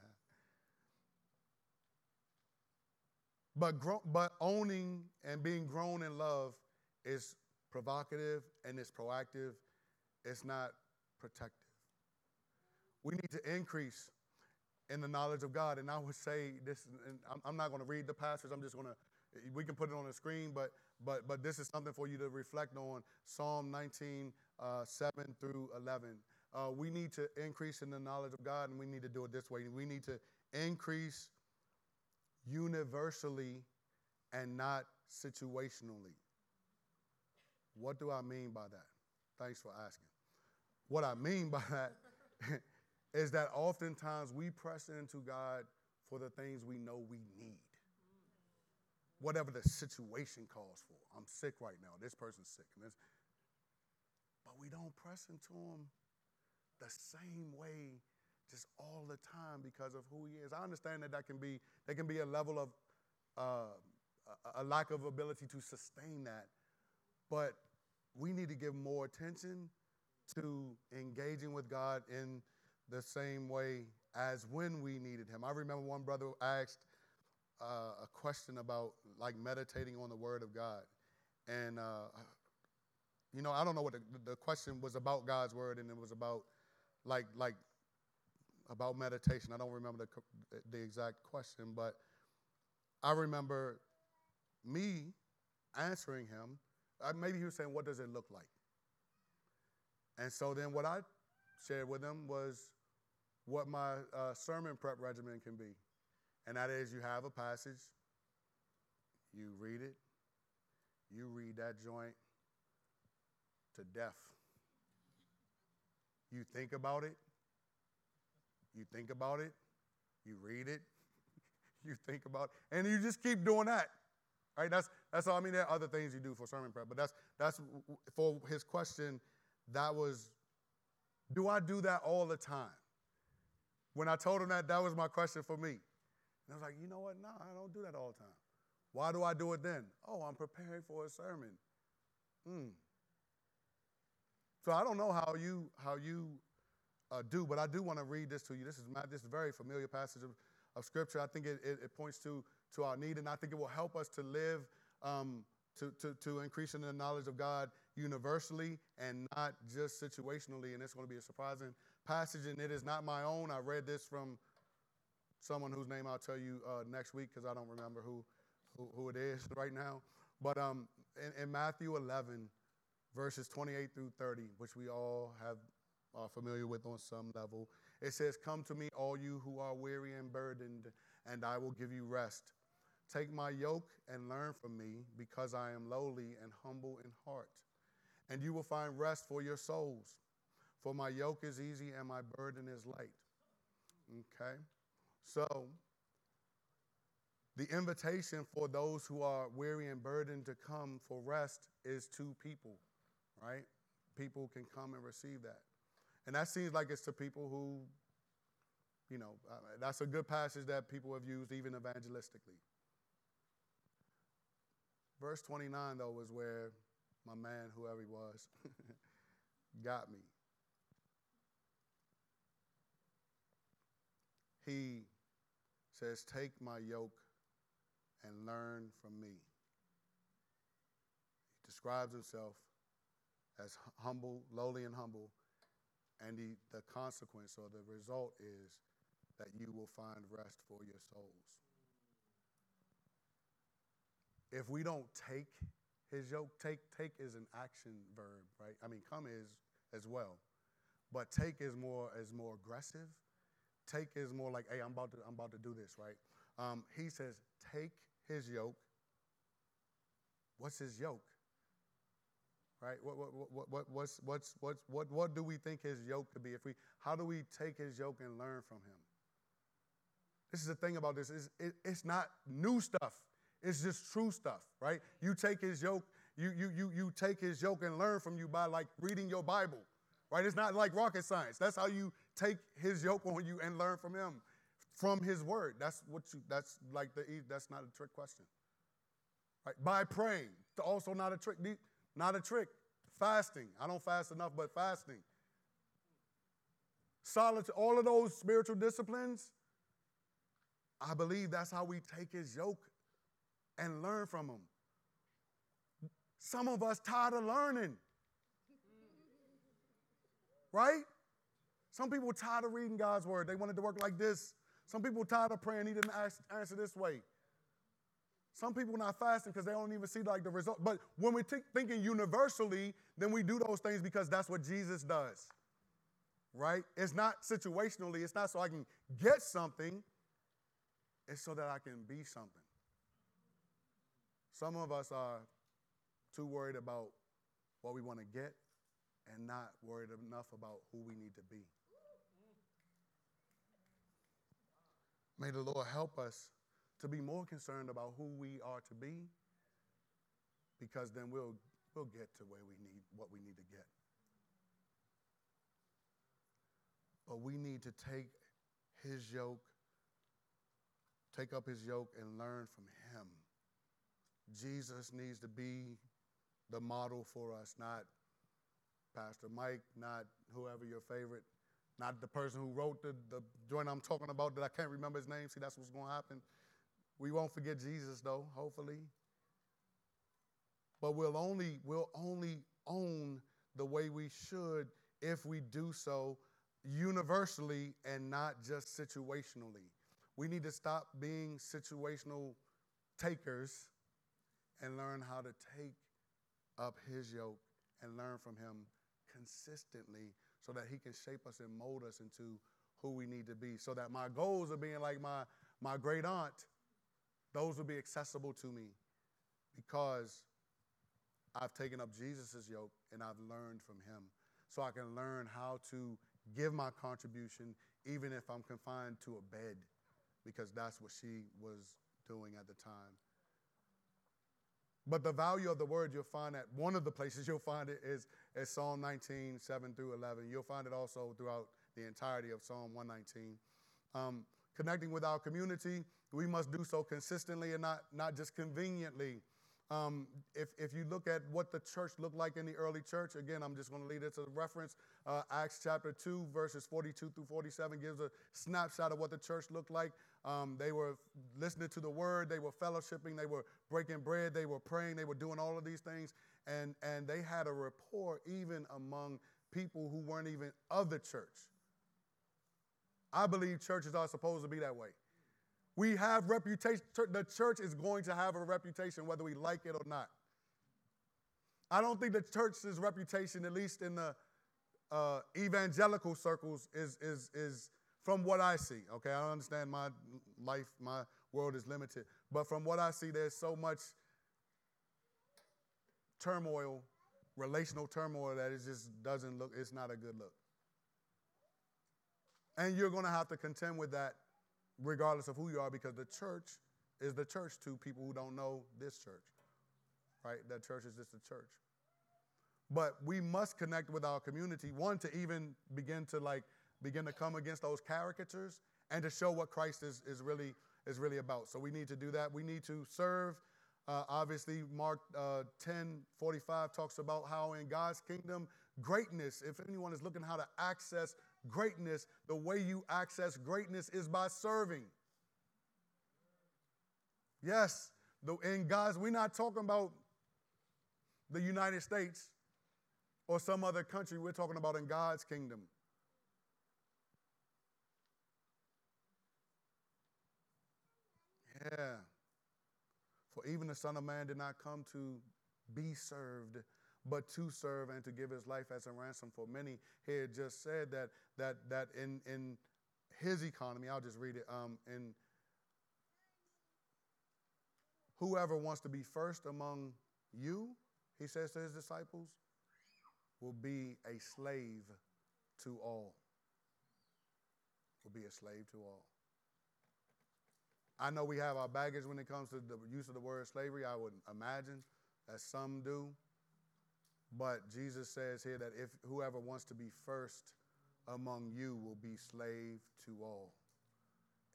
but, gro- but owning and being grown in love is provocative and it's proactive. It's not protective we need to increase in the knowledge of God. And I would say this, and I'm not going to read the passage. I'm just going to, we can put it on the screen, but but but this is something for you to reflect on. Psalm 19, uh, 7 through 11. Uh, we need to increase in the knowledge of God, and we need to do it this way. We need to increase universally and not situationally. What do I mean by that? Thanks for asking. What I mean by that is that oftentimes we press into God for the things we know we need. Whatever the situation calls for. I'm sick right now. This person's sick. But we don't press into Him the same way just all the time because of who He is. I understand that that can be, there can be a level of uh, a lack of ability to sustain that. But we need to give more attention to engaging with God in the same way as when we needed him. I remember one brother asked uh, a question about like meditating on the word of God. And, uh, you know, I don't know what the, the question was about God's word, and it was about like, like, about meditation. I don't remember the, the exact question, but I remember me answering him. Uh, maybe he was saying, What does it look like? And so then what I shared with him was what my uh, sermon prep regimen can be. And that is you have a passage, you read it, you read that joint to death. You think about it, you think about it, you read it, you think about it, and you just keep doing that. Right? That's that's all. I mean, there are other things you do for sermon prep, but that's that's for his question. That was, do I do that all the time? When I told him that, that was my question for me. And I was like, you know what? No, I don't do that all the time. Why do I do it then? Oh, I'm preparing for a sermon. Hmm. So I don't know how you how you uh, do, but I do want to read this to you. This is my, this is a very familiar passage of, of scripture. I think it, it, it, points to to our need, and I think it will help us to live um, to, to to increase in the knowledge of God universally and not just situationally. And it's going to be a surprising passage, and it is not my own. I read this from someone whose name I'll tell you uh, next week because I don't remember who, who, who it is right now. But um, in, in, Matthew 11, verses 28 through 30, which we all have are familiar with on some level, it says, "Come to me, all you who are weary and burdened, and I will give you rest. Take my yoke and learn from me, because I am lowly and humble in heart, and you will find rest for your souls. For my yoke is easy and my burden is light." Okay. So, the invitation for those who are weary and burdened to come for rest is to people, right? People can come and receive that. And that seems like it's to people who, you know, uh, that's a good passage that people have used even evangelistically. Verse 29, though, was where my man, whoever he was, got me. He says, Take my yoke and learn from me. He describes himself as humble, lowly, and humble. And he, the consequence or the result is that you will find rest for your souls. If we don't take his yoke, take, take is an action verb, right? I mean, come is as well. But take is more is more aggressive Take is more like, hey, I'm about to, I'm about to do this, right? Um, he says, take his yoke. What's his yoke? Right? What, what, what, what, what's, what's, what's, what, what do we think his yoke could be? If we, how do we take his yoke and learn from him? This is the thing about this. It's, it, it's not new stuff. It's just true stuff, right? You take his yoke, you, you, you, you take his yoke and learn from you by like reading your Bible, right? It's not like rocket science. That's how you take his yoke on you and learn from him, from his word. That's what you, that's like the, that's not a trick question. Right? By praying, also not a trick, not a trick. Fasting. I don't fast enough, but fasting. Solitude, all of those spiritual disciplines, I believe that's how we take his yoke and learn from him. Some of us tired of learning. Right? Some people tired of reading God's word. They wanted to work like this. Some people tired of praying. He didn't ask, answer this way. Some people not fasting because they don't even see like the result. But when we're t- thinking universally, then we do those things because that's what Jesus does. Right? It's not situationally. It's not so I can get something. It's so that I can be something. Some of us are too worried about what we want to get and not worried enough about who we need to be. May the Lord help us to be more concerned about who we are to be because then we'll, we'll get to where we need what we need to get. But we need to take his yoke, take up his yoke and learn from him. Jesus needs to be the model for us, not Pastor Mike, not whoever your favorite not the person who wrote the, the joint I'm talking about that I can't remember his name. See, that's what's going to happen. We won't forget Jesus, though, hopefully. But we'll only, we'll only own the way we should if we do so universally and not just situationally. We need to stop being situational takers and learn how to take up his yoke and learn from him consistently so that He can shape us and mold us into who we need to be. So that my goals of being like my, my great aunt, those will be accessible to me because I've taken up Jesus' yoke and I've learned from Him. So I can learn how to give my contribution even if I'm confined to a bed because that's what she was doing at the time. But the value of the word you'll find at one of the places you'll find it is, is Psalm 19, 7 through 11. You'll find it also throughout the entirety of Psalm 119. Um, connecting with our community, we must do so consistently and not, not just conveniently. Um, if, if you look at what the church looked like in the early church, again, I'm just going to lead it to reference. Uh, Acts chapter 2, verses 42 through 47 gives a snapshot of what the church looked like. Um, they were listening to the word, they were fellowshipping, they were breaking bread, they were praying, they were doing all of these things. And, and they had a rapport even among people who weren't even of the church. I believe churches are supposed to be that way. We have reputation. The church is going to have a reputation whether we like it or not. I don't think the church's reputation, at least in the uh, evangelical circles, is, is, is from what I see. Okay, I understand my life, my world is limited. But from what I see, there's so much turmoil, relational turmoil, that it just doesn't look, it's not a good look. And you're going to have to contend with that regardless of who you are, because the church is the church to people who don't know this church, right? That church is just a church. But we must connect with our community, one, to even begin to like begin to come against those caricatures and to show what Christ is, is really is really about. So we need to do that. We need to serve. Uh, obviously, Mark uh, 10 45 talks about how in God's kingdom, greatness, if anyone is looking how to access greatness, the way you access greatness is by serving. Yes, the, in God's, we're not talking about the United States or some other country. We're talking about in God's kingdom. Yeah. For even the Son of Man did not come to be served, but to serve and to give his life as a ransom for many. He had just said that that that in in his economy, I'll just read it. Um, in whoever wants to be first among you, he says to his disciples, will be a slave to all. Will be a slave to all. I know we have our baggage when it comes to the use of the word slavery. I would imagine that some do. But Jesus says here that if whoever wants to be first among you will be slave to all.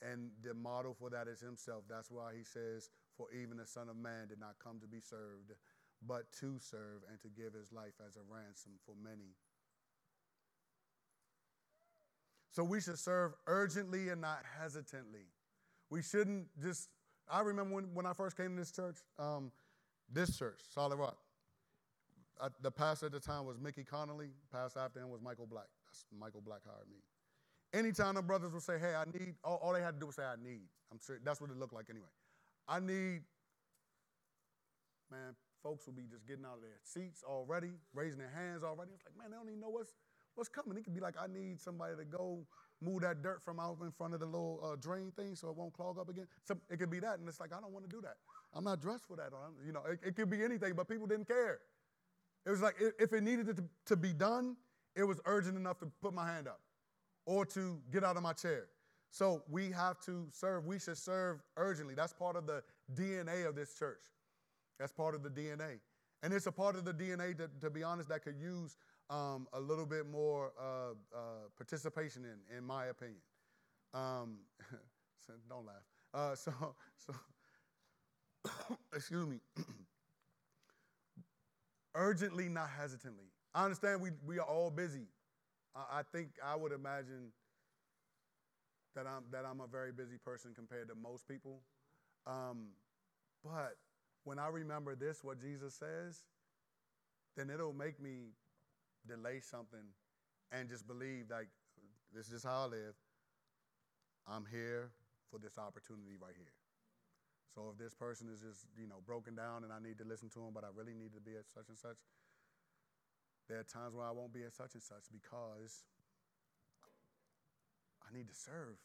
And the model for that is himself. That's why he says, For even the Son of Man did not come to be served, but to serve and to give his life as a ransom for many. So we should serve urgently and not hesitantly. We shouldn't just, I remember when, when I first came to this church, um, this church, Solid Rock I, the pastor at the time was Mickey Connolly. Pastor after him was Michael Black. That's Michael Black hired me. Anytime the brothers would say, "Hey, I need," all, all they had to do was say, "I need." I'm sure that's what it looked like anyway. I need. Man, folks would be just getting out of their seats already, raising their hands already. It's like, man, they don't even know what's what's coming. It could be like, I need somebody to go move that dirt from out in front of the little uh, drain thing so it won't clog up again. So it could be that, and it's like, I don't want to do that. I'm not dressed for that. Or, you know, it, it could be anything, but people didn't care. It was like if it needed to, to be done, it was urgent enough to put my hand up or to get out of my chair. So we have to serve. We should serve urgently. That's part of the DNA of this church. That's part of the DNA. And it's a part of the DNA, that, to be honest, that could use um, a little bit more uh, uh, participation in, in my opinion. Um, don't laugh. Uh, so, so excuse me. urgently, not hesitantly. I understand we, we are all busy. I, I think I would imagine that I'm, that I'm a very busy person compared to most people. Um, but when I remember this, what Jesus says, then it'll make me delay something and just believe like this is how I live. I'm here for this opportunity right here. So if this person is just, you know, broken down and I need to listen to them, but I really need to be at such and such, there are times where I won't be at such and such because I need to serve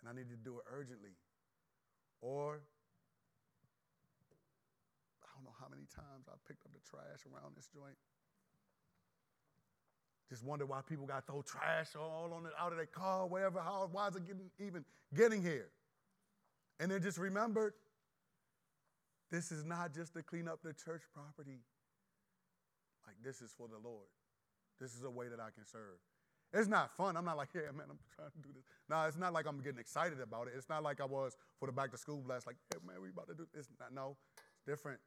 and I need to do it urgently. Or I don't know how many times I've picked up the trash around this joint. Just wonder why people got to throw trash all on it, out of their car, wherever, how, why is it getting, even getting here? And then just remembered this is not just to clean up the church property. Like, this is for the Lord. This is a way that I can serve. It's not fun. I'm not like, yeah, man, I'm trying to do this. No, it's not like I'm getting excited about it. It's not like I was for the back to school blast, like, hey, man, we about to do this. Not, no, it's different.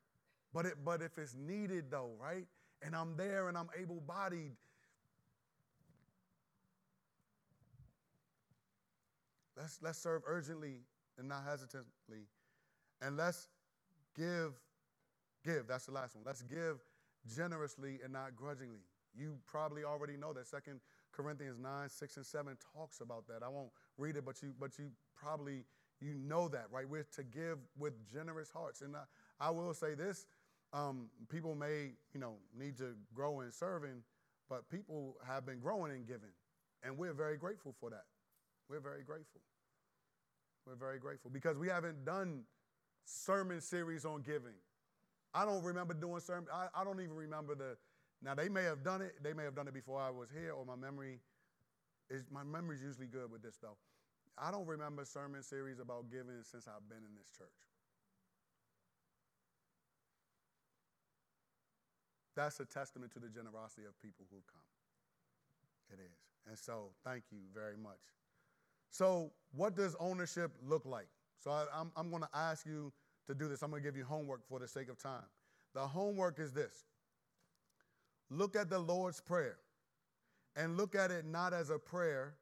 But it but if it's needed though, right? And I'm there and I'm able-bodied. Let's let's serve urgently and not hesitantly. And let's give, give, that's the last one. Let's give generously and not grudgingly. You probably already know that Second Corinthians 9, 6, and 7 talks about that. I won't read it, but you but you probably you know that, right? We're to give with generous hearts. And I, I will say this: um, people may, you know, need to grow in serving, but people have been growing in giving, and we're very grateful for that. We're very grateful. We're very grateful because we haven't done sermon series on giving. I don't remember doing sermon. I, I don't even remember the. Now they may have done it. They may have done it before I was here, or my memory is my memory's usually good with this though. I don't remember sermon series about giving since I've been in this church. That's a testament to the generosity of people who come. It is. And so, thank you very much. So, what does ownership look like? So, I, am I'm, I'm going to ask you to do this. I'm going to give you homework for the sake of time. The homework is this look at the Lord's Prayer and look at it not as a prayer,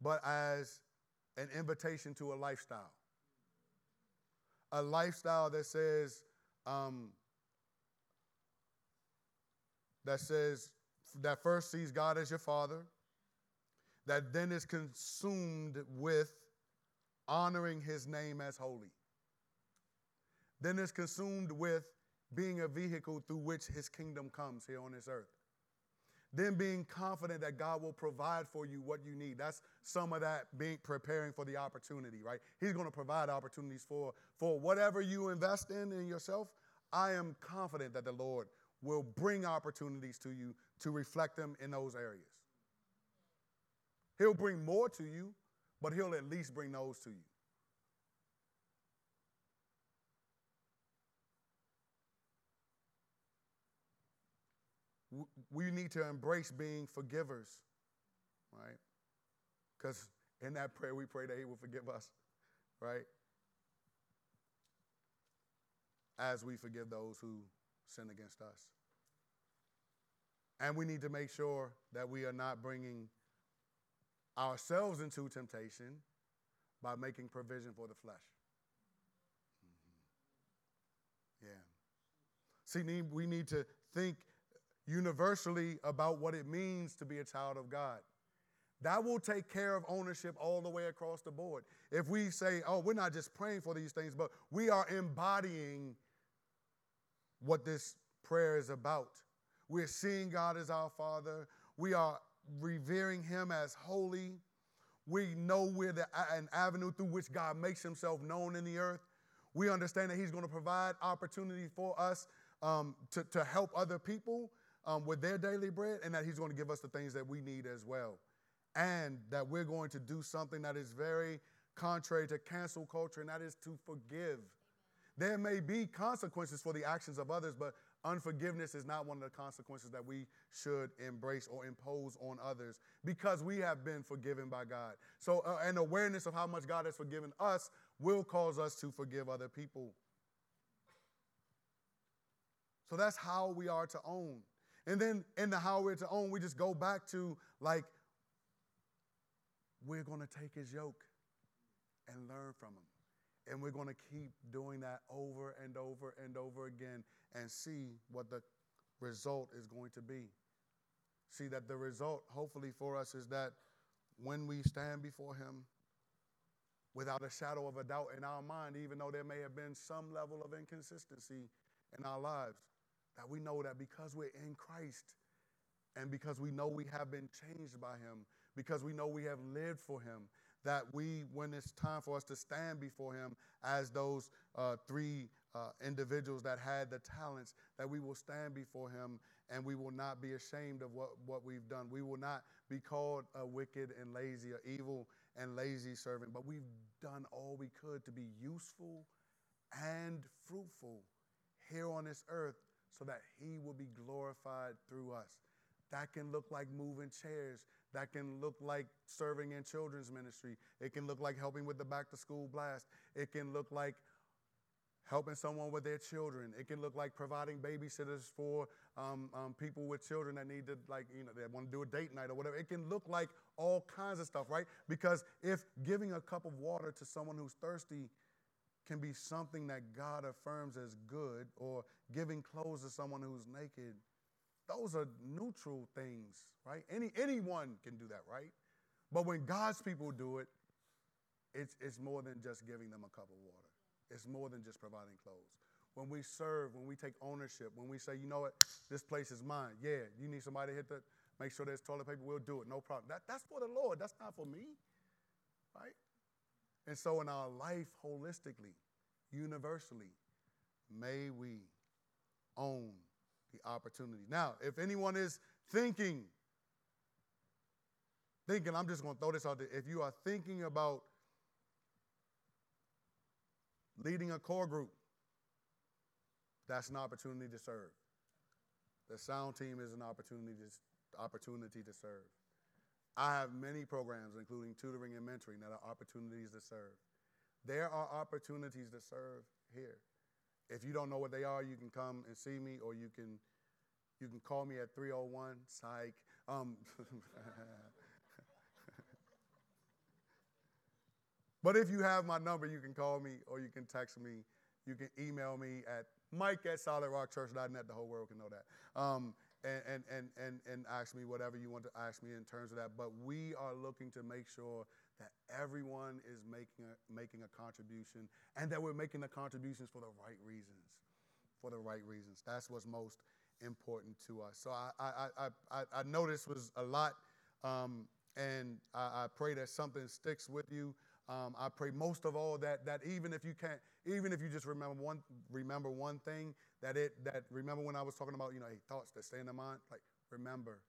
but as an invitation to a lifestyle. A lifestyle that says, um, that says, that first sees God as your father, that then is consumed with honoring his name as holy. Then is consumed with being a vehicle through which his kingdom comes here on this earth. Then being confident that God will provide for you what you need. That's some of that being preparing for the opportunity, right? He's going to provide opportunities for, for whatever you invest in in yourself. I am confident that the Lord will bring opportunities to you to reflect them in those areas. He'll bring more to you, but he'll at least bring those to you. We need to embrace being forgivers, right? Because in that prayer, we pray that He will forgive us, right? As we forgive those who sin against us. And we need to make sure that we are not bringing ourselves into temptation by making provision for the flesh. Mm-hmm. Yeah. See, we need to think universally about what it means to be a child of God. That will take care of ownership all the way across the board. If we say, oh, we're not just praying for these things, but we are embodying what this prayer is about. We're seeing God as our Father. We are revering Him as holy. We know we're the, an avenue through which God makes Himself known in the earth. We understand that He's going to provide opportunity for us um, to, to help other people um, with their daily bread, and that He's going to give us the things that we need as well. And that we're going to do something that is very contrary to cancel culture, and that is to forgive. There may be consequences for the actions of others, but Unforgiveness is not one of the consequences that we should embrace or impose on others because we have been forgiven by God. So, uh, an awareness of how much God has forgiven us will cause us to forgive other people. So, that's how we are to own. And then, in the how we're to own, we just go back to like, we're going to take his yoke and learn from him. And we're going to keep doing that over and over and over again and see what the result is going to be. See that the result, hopefully, for us is that when we stand before Him without a shadow of a doubt in our mind, even though there may have been some level of inconsistency in our lives, that we know that because we're in Christ and because we know we have been changed by Him, because we know we have lived for Him, that we, when it's time for us to stand before Him as those uh, three uh, individuals that had the talents, that we will stand before Him and we will not be ashamed of what, what we've done. We will not be called a wicked and lazy or evil and lazy servant, but we've done all we could to be useful and fruitful here on this earth so that He will be glorified through us. That can look like moving chairs. That can look like serving in children's ministry. It can look like helping with the back to school blast. It can look like helping someone with their children. It can look like providing babysitters for um, um, people with children that need to, like, you know, they want to do a date night or whatever. It can look like all kinds of stuff, right? Because if giving a cup of water to someone who's thirsty can be something that God affirms as good, or giving clothes to someone who's naked, those are neutral things, right? Any, anyone can do that, right? But when God's people do it, it's, it's more than just giving them a cup of water. It's more than just providing clothes. When we serve, when we take ownership, when we say, you know what, this place is mine. Yeah, you need somebody to hit the, make sure there's toilet paper, we'll do it, no problem. That, that's for the Lord, that's not for me, right? And so in our life, holistically, universally, may we own the opportunity. Now, if anyone is thinking, thinking, I'm just going to throw this out there. If you are thinking about leading a core group, that's an opportunity to serve. The sound team is an opportunity to, opportunity to serve. I have many programs, including tutoring and mentoring, that are opportunities to serve. There are opportunities to serve here. If you don't know what they are, you can come and see me, or you can you can call me at 301 psych. Um, but if you have my number, you can call me or you can text me. You can email me at mike at solidrockchurch.net. The whole world can know that. Um, and, and, and, and, and ask me whatever you want to ask me in terms of that. But we are looking to make sure that everyone is making a, making a contribution and that we're making the contributions for the right reasons. For the right reasons. That's what's most important to us. So I, I, I, I, know this was a lot, um, and I, I, pray that something sticks with you. Um, I pray most of all that that even if you can't, even if you just remember one, remember one thing that it that remember when I was talking about you know hey, thoughts that stay in the mind, like remember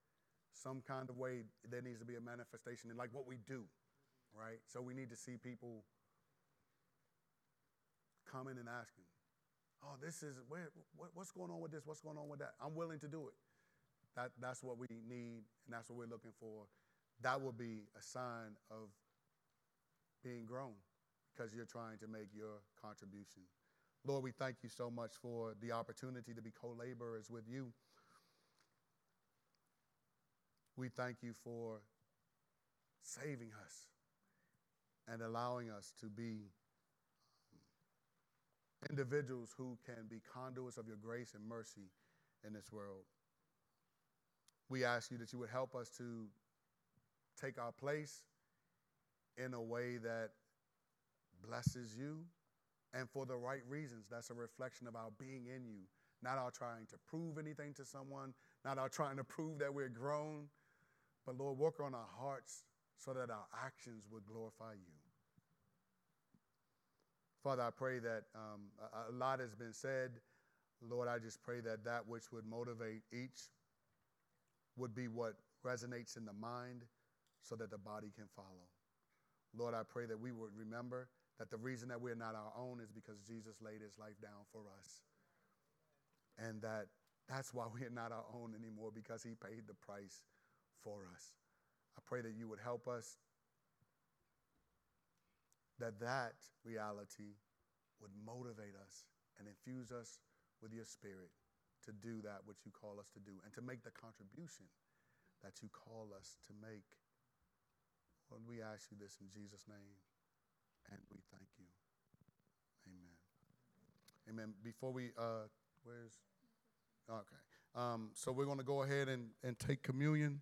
some kind of way there needs to be a manifestation in like what we do, right? So we need to see people coming and asking, oh, this is, where, what, what's going on with this? What's going on with that? I'm willing to do it. That, that's what we need, and that's what we're looking for. That will be a sign of being grown because you're trying to make your contribution. Lord, we thank you so much for the opportunity to be co laborers with you. We thank you for saving us and allowing us to be individuals who can be conduits of your grace and mercy in this world. We ask you that you would help us to take our place in a way that blesses you and for the right reasons. That's a reflection of our being in you, not our trying to prove anything to someone, not our trying to prove that we're grown, but Lord, work on our hearts so that our actions would glorify you. Father, I pray that um, a, a lot has been said. Lord, I just pray that that which would motivate each would be what resonates in the mind so that the body can follow. Lord, I pray that we would remember that the reason that we're not our own is because Jesus laid his life down for us. And that that's why we're not our own anymore because he paid the price for us. I pray that you would help us that that reality would motivate us and infuse us with your spirit to do that which you call us to do and to make the contribution that you call us to make. Lord, we ask you this in Jesus' name and we thank you. Amen. Amen. Before we, uh, where's, okay. Um, so we're going to go ahead and, and take communion.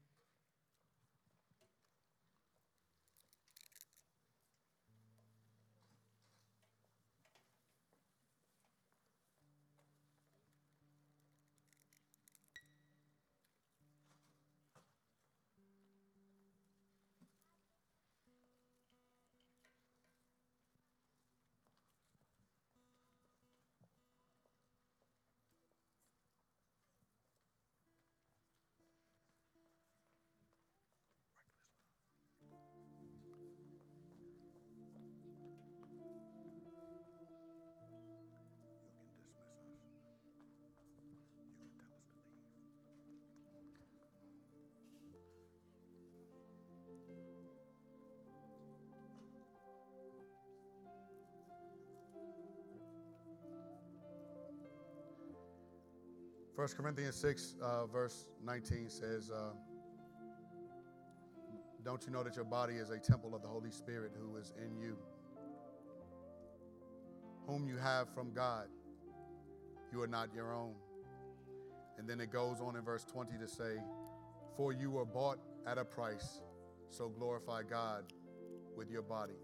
1 Corinthians 6, uh, verse 19 says, uh, Don't you know that your body is a temple of the Holy Spirit who is in you, whom you have from God? You are not your own. And then it goes on in verse 20 to say, For you were bought at a price, so glorify God with your body.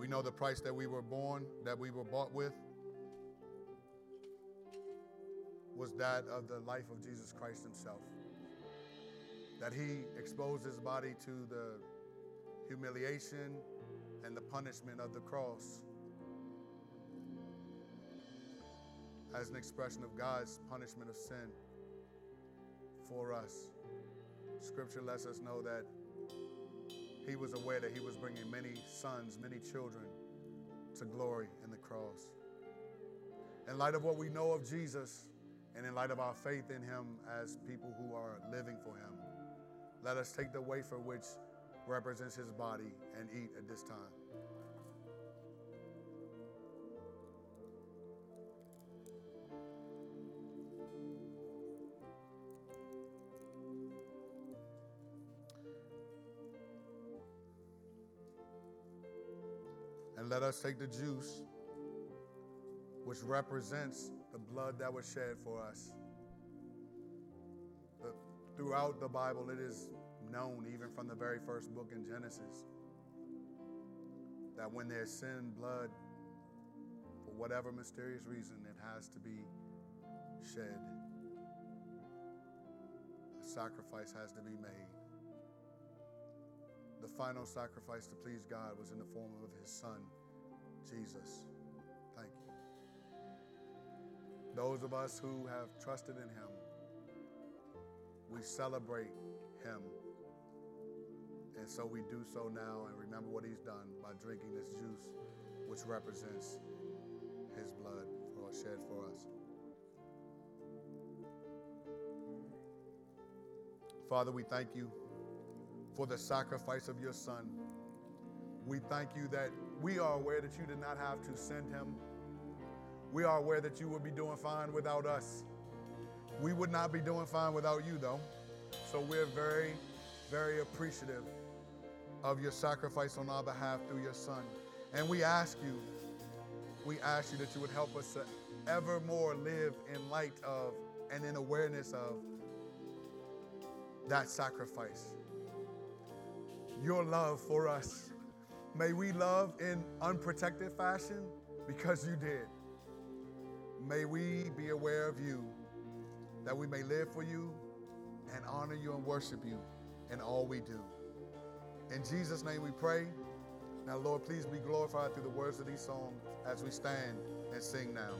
We know the price that we were born, that we were bought with, was that of the life of Jesus Christ himself. That he exposed his body to the humiliation and the punishment of the cross as an expression of God's punishment of sin for us. Scripture lets us know that he was aware that he was bringing many sons, many children to glory in the cross. In light of what we know of Jesus and in light of our faith in him as people who are living for him, let us take the wafer which represents his body and eat at this time. And let us take the juice, which represents the blood that was shed for us. The, throughout the Bible, it is known, even from the very first book in Genesis, that when there's sin, blood, for whatever mysterious reason, it has to be shed. A sacrifice has to be made. The final sacrifice to please God was in the form of his son, Jesus. Those of us who have trusted in him, we celebrate him. And so we do so now and remember what he's done by drinking this juice, which represents his blood for shed for us. Father, we thank you for the sacrifice of your Son. We thank you that we are aware that you did not have to send him. We are aware that you would be doing fine without us. We would not be doing fine without you, though. So we're very, very appreciative of your sacrifice on our behalf through your Son. And we ask you, we ask you that you would help us to evermore live in light of and in awareness of that sacrifice your love for us. May we love in unprotected fashion because you did. May we be aware of you, that we may live for you and honor you and worship you in all we do. In Jesus' name we pray. Now, Lord, please be glorified through the words of these songs as we stand and sing now.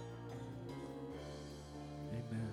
Amen.